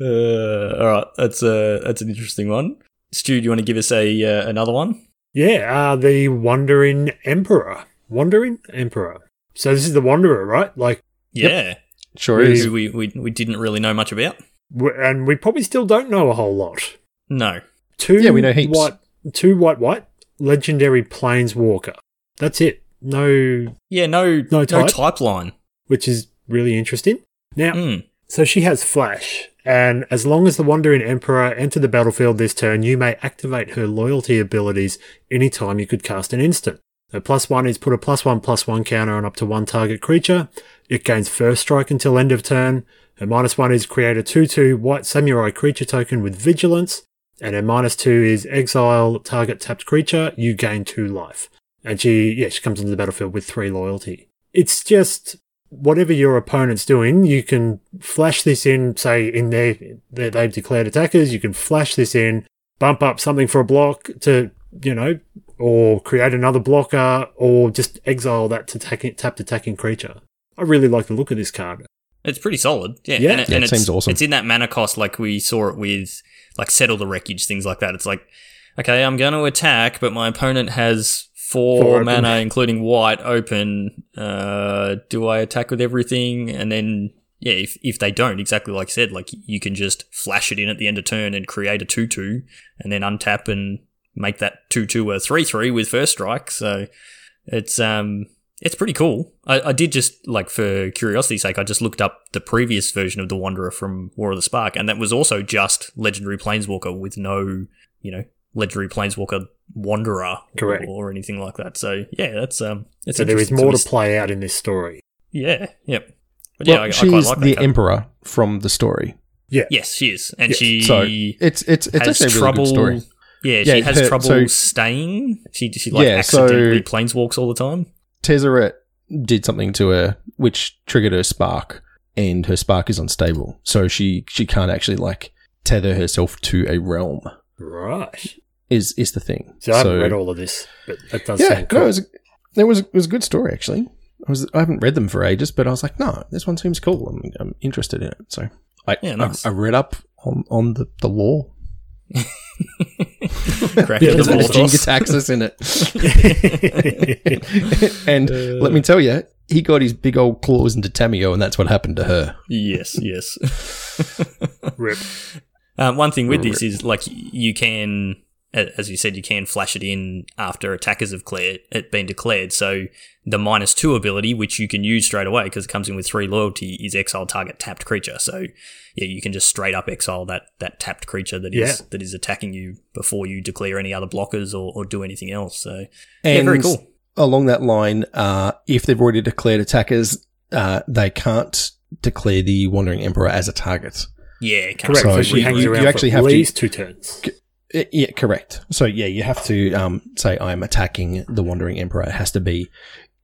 Uh, all right, that's a that's an interesting one. Stu, do you want to give us a uh, another one? Yeah, uh, the Wandering Emperor. Wandering Emperor. So this is the Wanderer, right? Like, Yeah, Sure We- is. we, we we didn't really know much about. w- and we probably still don't know a whole lot. No, Two Yeah, we know heaps. white, two white, white, legendary planeswalker. That's it. No, yeah, no, No no, type? type line. which is really interesting. Now, Mm. so she has flash, and as long as the Wandering Emperor enter the battlefield this turn, you may activate her loyalty abilities anytime you could cast an instant. Her plus one is put a plus one plus one counter on up to one target creature. It gains first strike until end of turn. Her minus one is create a 2 2 white samurai creature token with vigilance. And her minus two is exile target tapped creature. You gain two life. And she, yeah, she comes into the battlefield with three loyalty. It's just whatever your opponent's doing, you can flash this in, say, in their, they- they've declared attackers, you can flash this in, bump up something for a block to, you know, or create another blocker, or just exile that to tack- tapped attacking creature. I really like the look of this card. It's pretty solid. Yeah, Yeah. and, it, Yeah, and it it's, seems awesome. It's in that mana cost, like we saw it with, like settle the wreckage, things like that. It's like, okay, I'm going to attack, but my opponent has four, Four open. mana, including white, open. Uh, do I attack with everything? And then, yeah, if if they don't, exactly like you said, like you can just flash it in at the end of turn and create a two-two, and then untap and make that two-two a three-three with first strike. So it's um it's pretty cool. I, I did just like for curiosity's sake, I just looked up the previous version of the Wanderer from War of the Spark, and that was also just Legendary Planeswalker with no, you know, Legendary Planeswalker Wanderer Correct. or, or anything like that. So yeah, that's um, it's So there is more So to play out in this story. Yeah, yep. But Well, yeah, I, I she's quite like that. the card. emperor from the story. Yeah. Yes, she is, and Yes. she So it's it's it's actually a really trouble. good story. Yeah, Yeah, she has her- trouble so- staying. She she like Yeah, so- accidentally planeswalks all the time. Tezzeret did something to her which triggered her spark, and her spark is unstable, so she she can't actually like tether herself to a realm. Right. Is is the thing? So I haven't read all of this, but that does Yeah, sound cool. no, it was, it was it was a good story actually. I was I haven't read them for ages, but I was like, no, this one seems cool. I'm, I'm interested in it. So I Yeah, nice. I, I read up on on the the lore. Crack Yeah, the that's There's balls. In it, and let me tell you, he got his big old claws into Tamiyo, and that's what happened to her. Yes, yes. Rip. Um, one thing with this is like you can, a- as you said, you can flash it in after attackers have cleared it been declared. So the minus two ability, which you can use straight away because it comes in with three loyalty, is exile target tapped creature. So yeah, you can just straight up exile that that tapped creature that is Yeah. that is attacking you before you declare any other blockers or, or do anything else. So And yeah, very cool. Along that line, uh, if they've already declared attackers, uh, they can't declare the Wandering Emperor as a target. Yeah, can- Correct. So So, she you- hangs you around actually for have at to- least two turns. Yeah, correct. So yeah, you have to um, say I'm attacking the Wandering Emperor. It has to be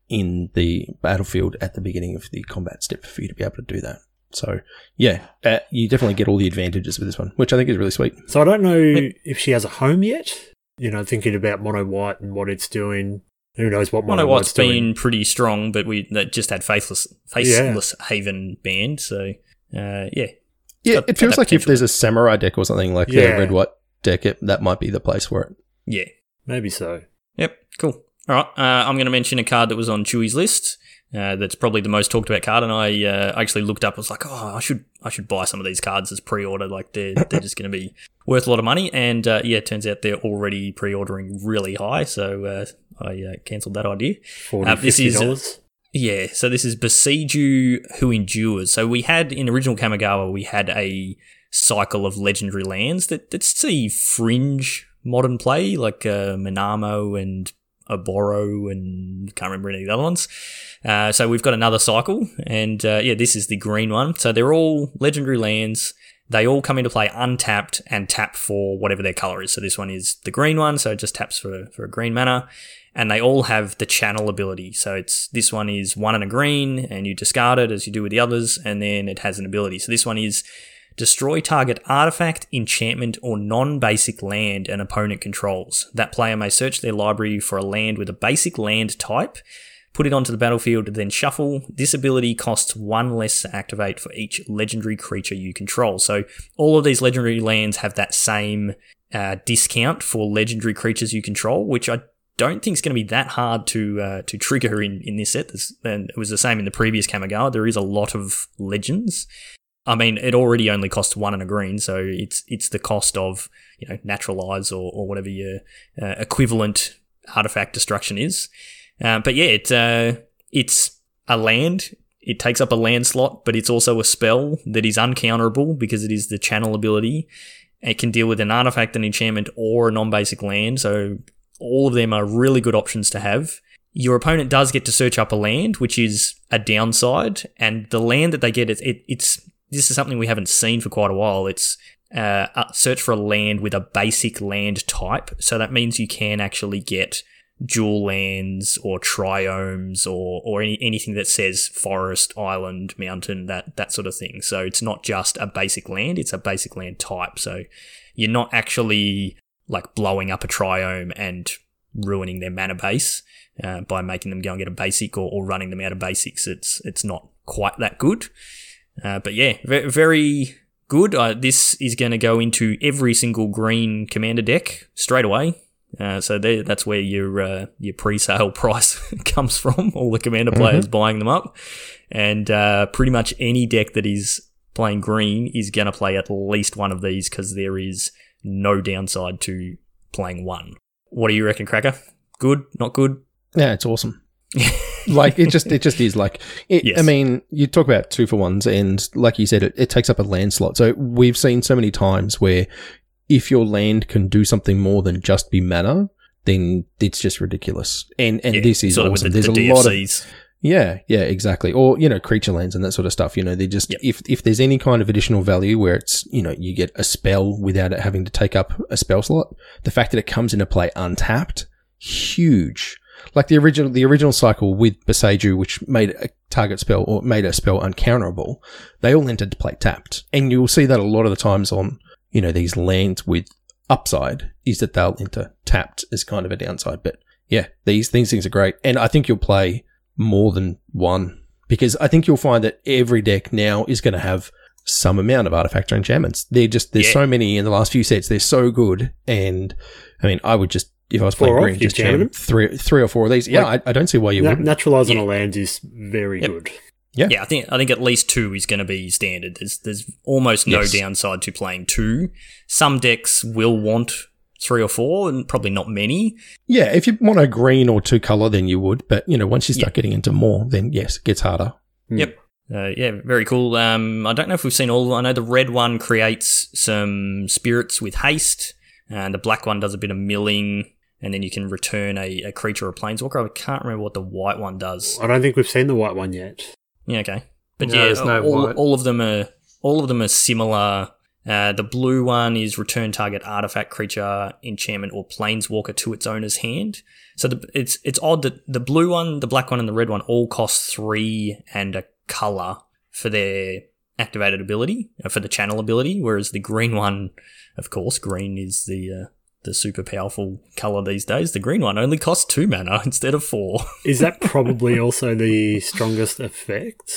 in the battlefield at the beginning of the combat step for you to be able to do that. So yeah, uh, you definitely get all the advantages with this one, which I think is really sweet. So I don't know if she has a home yet. You know, thinking about Mono White and what it's doing. Who knows what Mono, Mono White's White's doing? been pretty strong, but we that just had Faithless Faceless Haven banned, so uh, yeah. Yeah, got- it feels that like if there's a samurai deck or something like the red white deck, it, that might be the place for it. Yeah. Maybe so. Yep. Cool. All right. Uh, I'm going to mention a card that was on Chewy's list. Uh, that's probably the most talked about card, and I uh, actually looked up. I was like, oh, I should I should buy some of these cards as pre-order. Like they're they're just going to be worth a lot of money. And uh, yeah, it turns out they're already pre-ordering really high. So uh, I uh, cancelled that idea. 40 Uh, this is- $50. Yeah, so this is Boseiju Who Endures. So we had in original Kamigawa, we had a cycle of legendary lands that, that see fringe modern play, like uh, Minamo and Oboro and can't remember any of the other ones. Uh, so we've got another cycle, and uh, yeah, this is the green one. So they're all legendary lands. They all come into play untapped and tap for whatever their color is. So this one is the green one, so it just taps for, for a green mana. And they all have the channel ability. So it's this one is one and a green, and you discard it as you do with the others, and then it has an ability. So this one is destroy target artifact, enchantment, or non basic land an opponent controls. That player may search their library for a land with a basic land type, put it onto the battlefield, then shuffle. This ability costs one less to activate for each legendary creature you control. So all of these legendary lands have that same uh, discount for legendary creatures you control, which I don't think it's going to be that hard to uh, to trigger in, in this set. This, and it was the same in the previous Kamigawa. There is a lot of legends. I mean, it already only costs one and a green, so it's it's the cost of you know naturalize or, or whatever your uh, equivalent artifact destruction is. Uh, but yeah, it, uh, it's a land. It takes up a land slot, but it's also a spell that is uncounterable because it is the channel ability. It can deal with an artifact, an enchantment, or a non-basic land. So all of them are really good options to have. Your opponent does get to search up a land, which is a downside, and the land that they get, it, it it's this is something we haven't seen for quite a while. It's uh, search for a land with a basic land type, so that means you can actually get dual lands or triomes or or any, anything that says forest, island, mountain, that that sort of thing. So it's not just a basic land; it's a basic land type. So you're not actually like blowing up a triome and ruining their mana base uh, by making them go and get a basic or, or running them out of basics. It's it's not quite that good, uh, but yeah, very, very good. Uh, this is going to go into every single green commander deck straight away. Uh, so there, that's where your uh, your pre-sale price comes from. All the commander players mm-hmm. buying them up, and uh, pretty much any deck that is playing green is going to play at least one of these because there is no downside to playing one. What do you reckon, Cracker? Good? Not good? Yeah, it's awesome. like it just it just is like it, yes. I mean you talk about two for ones and like you said it, it takes up a land slot so we've seen so many times where if your land can do something more than just be mana then it's just ridiculous and and yeah, this is awesome. The, there's the a lot of yeah, yeah, exactly. Or, you know, creature lands and that sort of stuff. You know, they just, yep. if, if there's any kind of additional value where it's, you know, you get a spell without it having to take up a spell slot, the fact that it comes into play untapped, huge. Like the original, the original cycle with Boseiju, which made a target spell or made a spell uncounterable, they all entered to play tapped. And you'll see that a lot of the times on, you know, these lands with upside is that they'll enter tapped as kind of a downside. But yeah, these, these things are great. And I think you'll play more than one because I think you'll find that every deck now is going to have some amount of artifact or enchantments. They're just there's yeah. so many in the last few sets. They're so good, and I mean, I would just if I was playing green, just jam three three or four of these. Yeah, like, I, I, don't see why you na- wouldn't. Naturalizing yeah. a land is very yep. good. Yeah, yeah. I think I think at least two is going to be standard. There's there's almost no yes. downside to playing two. Some decks will want three or four, and probably not many. Yeah, if you want a green or two color, then you would. But you know, once you start yep. getting into more, then yes, it gets harder. Mm. Yep. Uh, yeah, very cool. Um, I don't know if we've seen all. I know the red one creates some spirits with haste, and the black one does a bit of milling, and then you can return a, a creature or a planeswalker. I can't remember what the white one does. I don't think we've seen the white one yet. Yeah, okay, but no, yeah, no all, all of them are all of them are similar uh, the blue one is return target artifact, creature, enchantment, or planeswalker to its owner's hand. So the, it's it's odd that the blue one, the black one, and the red one all cost three and a color for their activated ability uh, for the channel ability, whereas the green one, of course, green is the uh, the super powerful color these days. The green one only costs two mana instead of four. is that probably also the strongest effect?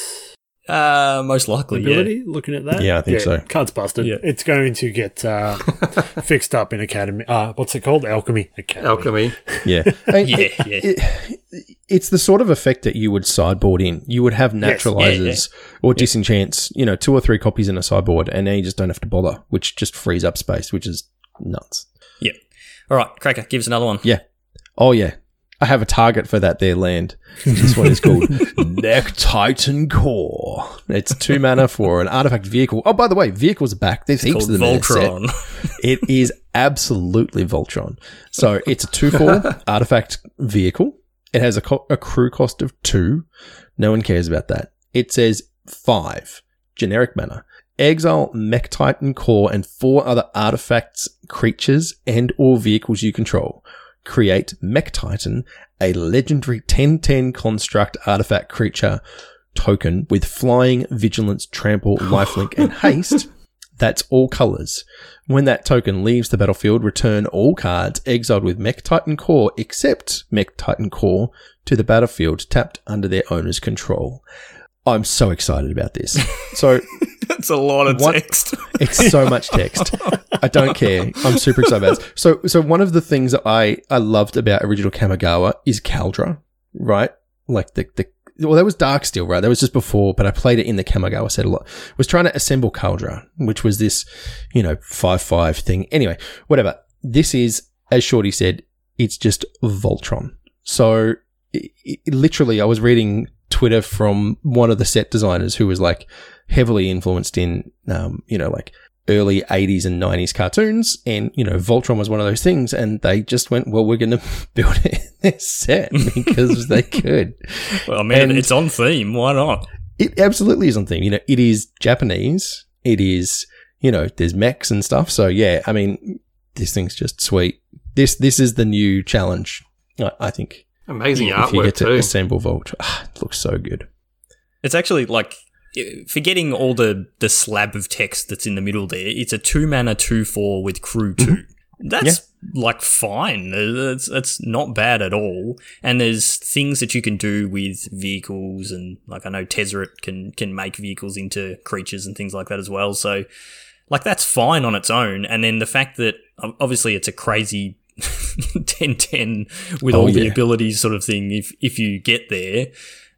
Uh, most likely, ability. Yeah. Looking at that, yeah, I think yeah, so. Card's busted. Yeah. It's going to get uh, fixed up in Academy. Uh, what's it called? Alchemy. Academy. Alchemy. Yeah, yeah, yeah. It, it's the sort of effect that you would sideboard in. You would have naturalizers yes. yeah, yeah. or disenchants. You know, two or three copies in a sideboard, and now you just don't have to bother, which just frees up space, which is nuts. Yeah. All right, Cracker, give us another one. Yeah. Oh yeah, I have a target for that there land. This one is called Mech Titan Core. It's two mana for an artifact vehicle. Oh, by the way, vehicles are back. There's heaps of them Voltron. It is absolutely Voltron. So it's a 2-4 artifact vehicle. It has a, co- a crew cost of 2. No one cares about that. It says 5 generic mana. Exile Mech Titan core and four other artifacts, creatures, and or vehicles you control. Create Mech Titan, a legendary 1010 construct artifact creature token with flying, vigilance, trample, lifelink, and haste. That's all colors. When that token leaves the battlefield, return all cards exiled with Mech Titan Core except Mech Titan Core to the battlefield tapped under their owner's control. I'm so excited about this. So That's a lot of What- text. it's so much text. I don't care. I'm super excited about this. So, so one of the things that I, I loved about original Kamigawa is Kaldra, right? Like the, the, well, that was Darksteel, right? That was just before, but I played it in the Kamigawa set a lot. Was trying to assemble Kaldra, which was this, you know, 5-5 thing. Anyway, whatever. This is, as Shorty said, it's just Voltron. So, it, it- literally, I was reading Twitter from one of the set designers who was like heavily influenced in, um, you know, like early 80s and 90s cartoons. And, you know, Voltron was one of those things. And they just went, well, we're going to build it in this set because they could. Well, I mean, And- it's on theme. Why not? It absolutely is on theme. You know, it is Japanese. It is, you know, there's mechs and stuff. So yeah, I mean, this thing's just sweet. This, this is the new challenge. I, I think Amazing if you artwork get to too. assemble Voltron, ah, it looks so good. It's actually like forgetting all the the slab of text that's in the middle there. It's a two mana two four with crew 2 mm-hmm. That's like fine. Uh, it's it's not bad at all. And there's things that you can do with vehicles, and like I know Tezzeret can can make vehicles into creatures and things like that as well. So like that's fine on its own. And then the fact that obviously it's a crazy 10-10 with Oh, all the yeah. abilities sort of thing if if you get there.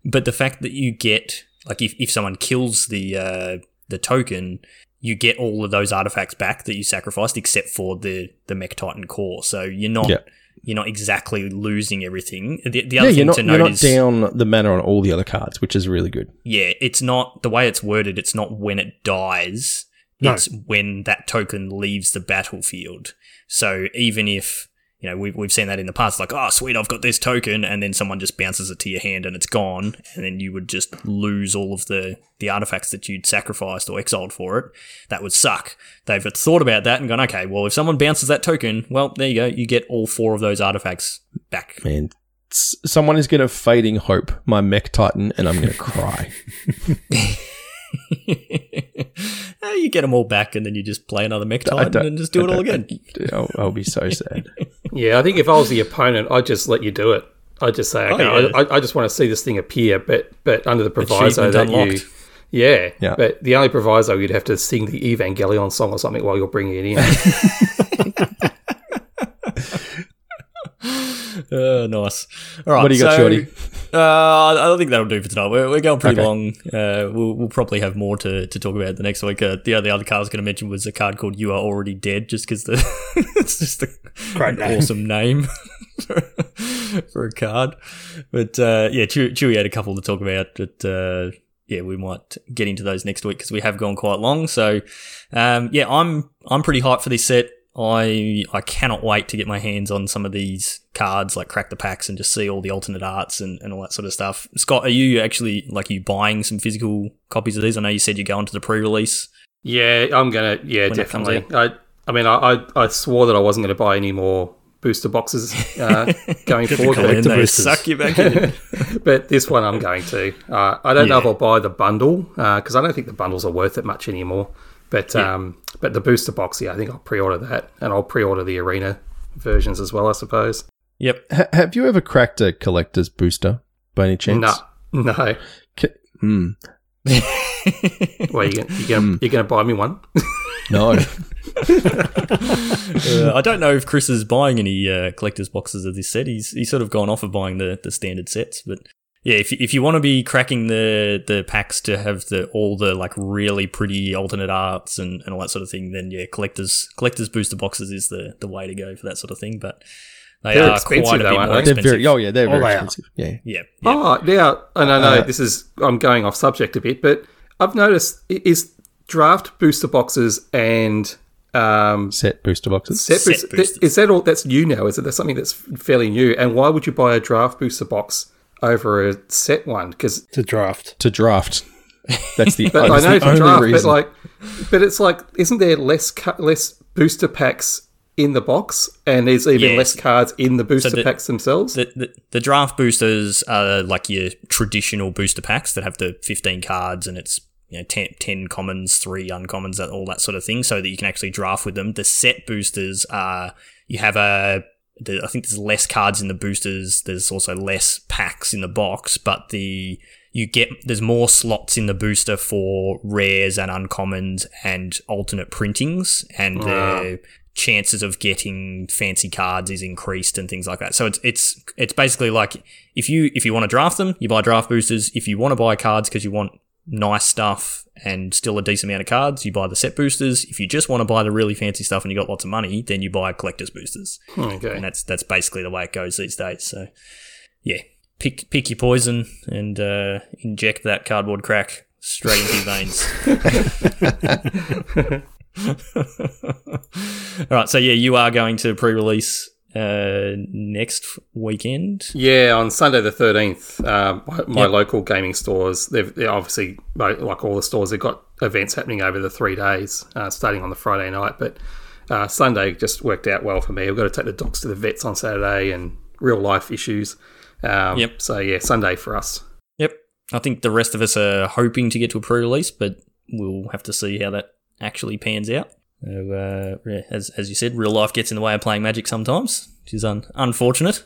But the fact that you get like if, if someone kills the uh, the token, you get all of those artifacts back that you sacrificed, except for the the Mech Titan core. So you're not Yeah. you're not exactly losing everything. The, the other you're thing not, to you're note not is down the mana on all the other cards, which is really good. yeah, it's not the way it's worded. It's not when it dies. No. It's when that token leaves the battlefield. So even if you know we've we've seen that in the past, like oh sweet, I've got this token, and then someone just bounces it to your hand and it's gone, and then you would just lose all of the the artifacts that you'd sacrificed or exiled for it. That would suck. They've thought about that and gone, okay, well if someone bounces that token, well there you go, you get all four of those artifacts back. Man, someone is going to fading hope my mech titan, and I'm going to cry. You get them all back, and then you just play another mech titan and just do it all again. I'll, I'll be so sad. Yeah, I think if I was the opponent, I'd just let you do it. I'd just say, Oh, okay, yeah. I, I just want to see this thing appear, but but under the proviso that you, yeah, Yeah. But the only proviso you'd have to sing the Evangelion song or something while you're bringing it in. Uh, nice. All right. What do you got, so, Shorty? Uh, I think that'll do for tonight. We're, we're going pretty Okay. long. Uh, we'll, we'll probably have more to, to talk about the next week. Uh, the, other- the other card I was going to mention was a card called "You Are Already Dead," just because the it's just a, Great name. awesome name for, for a card. But uh, yeah, Chew- Chewy had a couple to talk about, but. Uh, yeah, we might get into those next week because we have gone quite long. So, um, yeah, I'm I'm pretty hyped for this set. I I cannot wait to get my hands on some of these cards, like crack the packs and just see all the alternate arts and, and all that sort of stuff. Scott, are you actually like you buying some physical copies of these? I know you said you're going to the pre-release. yeah, I'm gonna. Yeah, definitely. I I mean, I, I I swore that I wasn't going to buy any more booster boxes uh, going forward. boosters. suck you back in. but this one I'm going to. Uh, I don't know if I'll buy the bundle because I don't think the bundles are worth it much anymore. But um, but the booster box, yeah, I think I'll pre-order that, and I'll pre-order the arena versions as well, I suppose. yep. Ha- have you ever cracked a collector's booster by any chance? No, no. Ca- Hmm. Well, you gonna, you gonna you're gonna buy me one? No. Uh, I don't know if Chris is buying any uh, collector's boxes of this set. He's he's sort of gone off of buying the, the standard sets, but yeah, if if you want to be cracking the the packs to have the all the like really pretty alternate arts and, and all that sort of thing, then yeah, collectors collectors booster boxes is the the way to go for that sort of thing. But they They're are expensive quite a though, bit aren't more they? expensive. very. Oh yeah, they're Oh, very they expensive. Yeah. yeah, yeah. Oh, now, and I know Uh, this is I'm going off subject a bit, but I've noticed is draft booster boxes and um, Set booster boxes. set, Set booster, boosters. is that all that's new now? Is it that's something that's fairly new? And why would you buy a draft booster box over a set one? Because to draft. to draft. That's the, But that's I know the only draft, reason. but like, but it's like, isn't there less cu- less booster packs in the box, and there's even Yes. less cards in the booster the- packs themselves? The, the, the draft boosters are like your traditional booster packs that have the 15 cards and it's you know 10, 10 commons, 3 uncommons, that, all that sort of thing, so that you can actually draft with them. The set boosters are you have a the, I think there's less cards in the boosters. There's also less packs in the box, but the you get there's more slots in the booster for rares and uncommons and alternate printings, and the ah. chances of getting fancy cards is increased and things like that. So it's it's it's basically like if you if you want to draft them, you buy draft boosters. If you want to buy cards because you want nice stuff and still a decent amount of cards, you buy the set boosters. If you just want to buy the really fancy stuff and you got lots of money, then you buy collector's boosters. okay. And that's that's basically the way it goes these days. So yeah, pick pick your poison and uh, inject that cardboard crack straight into your veins. All right, so yeah, you are going to pre-release uh, next weekend. Yeah, on Sunday the thirteenth, uh, my, my Yep. local gaming stores, they've they're obviously like like all the stores, they've got events happening over the three days, uh, starting on the Friday night. But uh, Sunday just worked out well for me. I've got to take the dogs to the vets on Saturday and real life issues. Um, Yep. So yeah, Sunday for us. Yep, I think the rest of us are hoping to get to a pre-release, but we'll have to see how that actually pans out. So, uh, as as you said, real life gets in the way of playing Magic sometimes, which is un- unfortunate.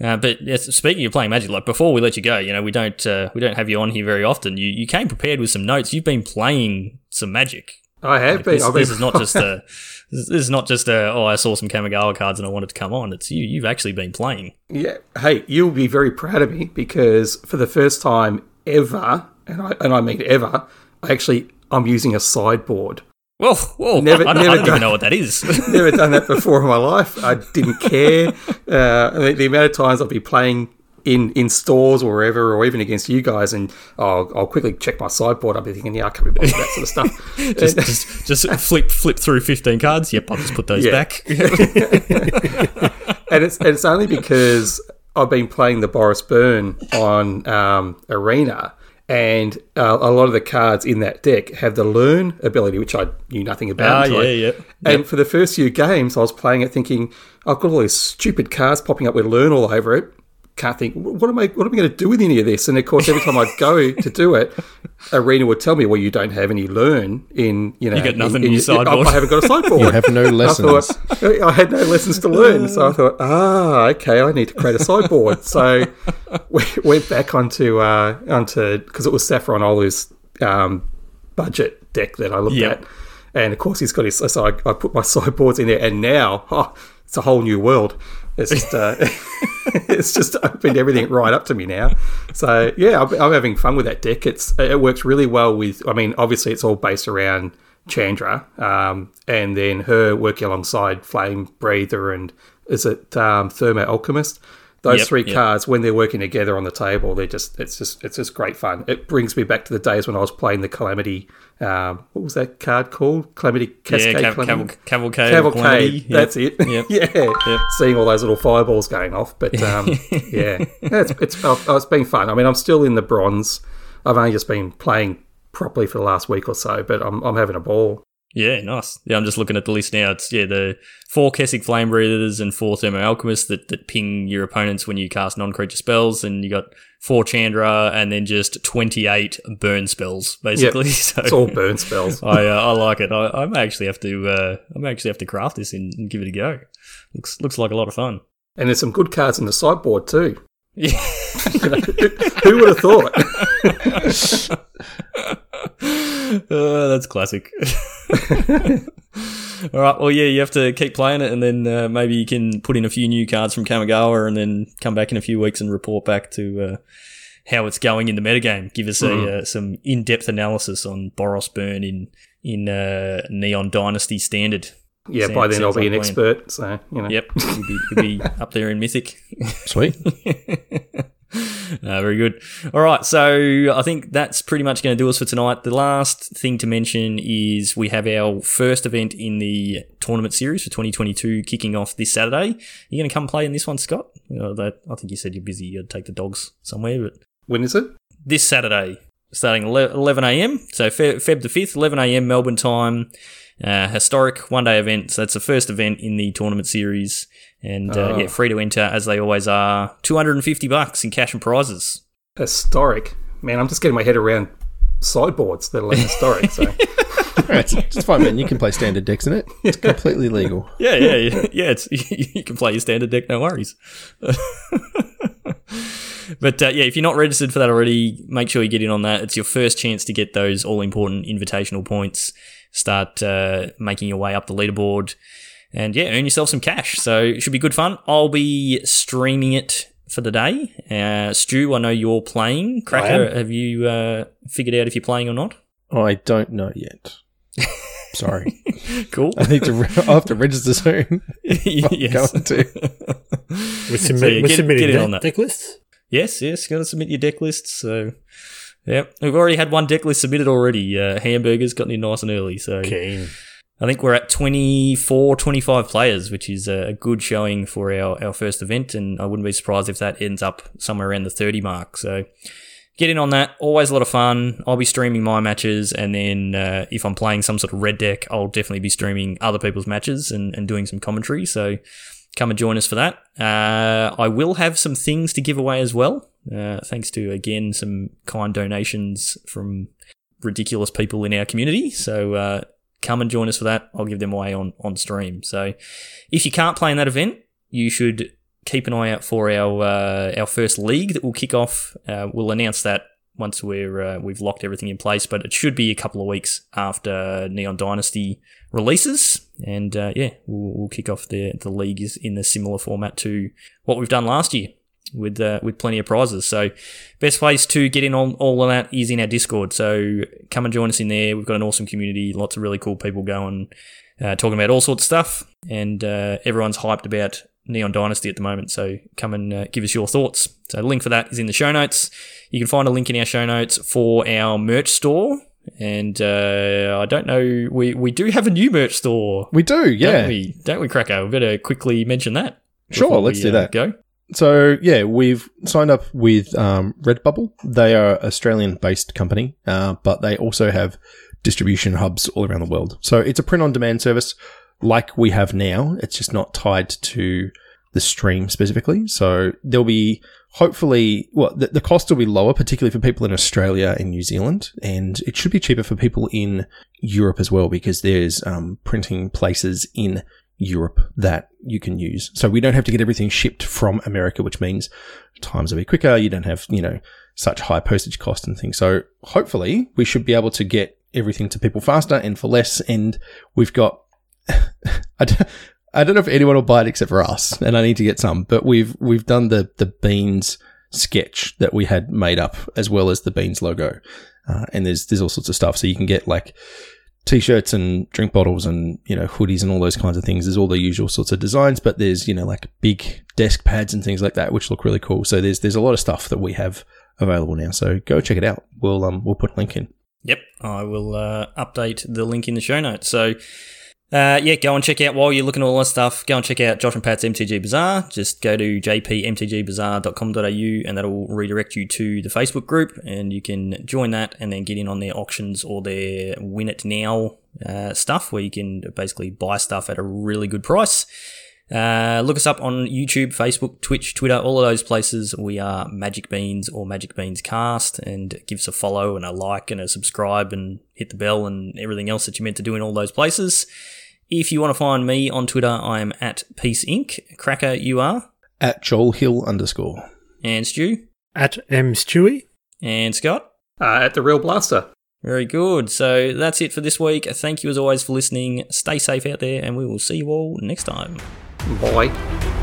Uh, but yes, speaking of playing Magic, like before we let you go, you know we don't uh, we don't have you on here very often. You you came prepared with some notes. You've been playing some Magic. I have Like, been. this, I've this is not just a this is not just a oh I saw some Kamigawa cards and I wanted to come on. It's you. You've actually been playing. Yeah. Hey, you'll be very proud of me because for the first time ever, and I and I mean ever, I actually I'm using a sideboard. Well, well, Never- I, don't- I never don't done- even know what that is. Never done that before in my life. I didn't care. Uh, the, the amount of times I'll be playing in, in stores or wherever, or even against you guys, and I'll, I'll quickly check my sideboard. I'll be thinking, yeah, I can't be bothered that sort of stuff. just, just, just flip, flip through fifteen cards. Yep, I'll just put those Yeah. back. and it's and it's only because I've been playing the Boros Burn on um, Arena, and uh, a lot of the cards in that deck have the learn ability, which I knew nothing Ah, about. I- yeah, yeah. And for the first few games, I was playing it thinking, I've got all these stupid cards popping up with learn all over it. Can't think, what am I? What am I going to do with any of this? And of course, every time I'd go to do it, Arena would tell me, "Well, you don't have any learn in you know. You got nothing in, in your sideboard. I haven't got a sideboard. You have no I lessons. thought I had no lessons to learn, so I thought, ah, okay, I need to create a sideboard. so we went back onto uh, onto because it was Saffron Olive's um, budget deck that I looked Yep. at, and of course he's got his. So I, I put my sideboards in there, and now oh, it's a whole new world. It's just uh, it's just opened everything right up to me now. So yeah, I'm, I'm having fun with that deck. It's it works really well with. I mean, obviously it's all based around Chandra, um, and then her working alongside Flame Breather and is it um, Thermo Alchemist. Those Yep, three yep. cards, when they're working together on the table, they're just it's just it's just great fun. It brings me back to the days when I was playing the Calamity. Um, what was that card called? Calamity Cascade. yeah, cav- caval- cavalcade. Cavalcade. Calamity. Yep. That's it. Yeah. Seeing all those little fireballs going off, but um, yeah, yeah, it's it's oh, it's been fun. I mean, I'm still in the bronze. I've only just been playing properly for the last week or so, but I'm I'm having a ball. Yeah, nice. Yeah, I'm just looking at the list now. It's yeah, the four Kessig Flamebreathers and four Thermo Alchemists that, that ping your opponents when you cast non-creature spells, and you got four Chandra, and then just 28 burn spells, basically. So It's all burn spells. I uh, I like it. I, I may actually have to uh, I may actually have to craft this and, and give it a go. Looks looks like a lot of fun. And there's some good cards in the sideboard too. Yeah. You know, who, who would have thought? Uh, that's classic. All right. Well, yeah, you have to keep playing it, and then uh, maybe you can put in a few new cards from Kamigawa, and then come back in a few weeks and report back to uh, how it's going in the metagame. Give us a uh, some in depth analysis on Boros Burn in in uh, Neon Dynasty Standard. Yeah, Sound- by then I'll be like an a expert. So you know. Yep, you'll be, you'll be up there in Mythic. Sweet. Uh, very good. All right, so I think that's pretty much going to do us for tonight. The last thing to mention is we have our first event in the tournament series for 2022 kicking off this Saturday. Are you going to come play in this one, Scott? Uh, that, I think you said you're busy. You'd take the dogs somewhere, but When is it? this Saturday, starting 11 a.m. So Fe- Feb the 5th, 11 a.m. Melbourne time. Uh, historic one day event. So that's the first event in the tournament series. And uh, Oh. yeah, free to enter as they always are. 250 bucks in cash and prizes. Historic. Man, I'm just getting my head around sideboards that are like historic. So Alright, it's, it's fine, man. You can play standard decks in it. It's completely legal. Yeah, yeah, yeah. yeah it's, you can play your standard deck, no worries. but uh, yeah, if you're not registered for that already, make sure you get in on that. It's your first chance to get those all important invitational points. Start uh, making your way up the leaderboard, and yeah, earn yourself some cash. So it should be good fun. I'll be streaming it for the day. Uh, Stu, I know you're playing. Cracker, have you uh, figured out if you're playing or not? I don't know yet. Sorry. Cool. I need to. Re- I'll have to register soon. yes. Going to. We're, submit, So, yeah, we're get- submitting get deck, on that. deck lists. Yes, yes, got to submit your deck lists. So, yeah, we've already had one deck list submitted already. Uh, hamburgers got in nice and early. So, Keen. I think we're at 24, 25 players, which is a good showing for our, our first event. And I wouldn't be surprised if that ends up somewhere around the 30 mark. So, get in on that. Always a lot of fun. I'll be streaming my matches. And then uh, if I'm playing some sort of red deck, I'll definitely be streaming other people's matches and, and doing some commentary. So, come and join us for that. Uh, I will have some things to give away as well. Uh, thanks to again some kind donations from ridiculous people in our community. So uh, come and join us for that. I'll give them away on on stream. So if you can't play in that event, you should keep an eye out for our uh, our first league that will kick off. Uh, we'll announce that once we're uh, we've locked everything in place, but it should be a couple of weeks after Neon Dynasty releases, and uh, yeah, we'll, we'll kick off the the league is in a similar format to what we've done last year with uh, with plenty of prizes. So best place to get in on all of that is in our Discord. So come and join us in there. We've got an awesome community, lots of really cool people going, uh, talking about all sorts of stuff, and uh, everyone's hyped about Neon Dynasty at the moment. So come and uh, give us your thoughts. So the link for that is in the show notes. You can find a link in our show notes for our merch store. And uh, I don't know, we, we do have a new merch store. We do, Don't yeah. we? Don't we, Cracker? We better quickly mention that. Sure, let's we, do uh, that. Go. So yeah, we've signed up with um, Redbubble. They are Australian-based company, uh, but they also have distribution hubs all around the world. So it's a print-on-demand service like we have now. It's just not tied to the stream specifically. So there'll be hopefully, well, the, the cost will be lower, particularly for people in Australia and New Zealand, and it should be cheaper for people in Europe as well because there's um, printing places in Europe that you can use. So we don't have to get everything shipped from America, which means times will be quicker. You don't have, you know, such high postage costs and things. So hopefully we should be able to get everything to people faster and for less. And we've got, I I don't know if anyone will buy it except for us, and I need to get some, but we've, we've done the, the beans sketch that we had made up as well as the beans logo. Uh, and there's, there's all sorts of stuff. So you can get like, t-shirts and drink bottles and you know hoodies and all those kinds of things there's all the usual sorts of designs but there's you know like big desk pads and things like that which look really cool so there's there's a lot of stuff that we have available now so go check it out we'll um we'll put a link in Yep, I will uh, update the link in the show notes. So, uh, yeah, go and check out while you're looking at all that stuff. Go and check out Josh and Pat's MTG Bazaar. Just go to jpmtgbazaar.com.au and that'll redirect you to the Facebook group, and you can join that and then get in on their auctions or their Win It Now uh, stuff, where you can basically buy stuff at a really good price. Uh, look us up on YouTube, Facebook, Twitch, Twitter, all of those places. We are Magic Beans or Magic Beans Cast, and give us a follow and a like and a subscribe and hit the bell and everything else that you're meant to do in all those places. If you want to find me on Twitter, I am at Peace Inc. Cracker, you are, at joel hill underscore and Stu, At M Stewie. and Scott. uh, at the Real Blaster. Very good. So that's it for this week. Thank you as always for listening. Stay safe out there, and we will see you all next time. Bye.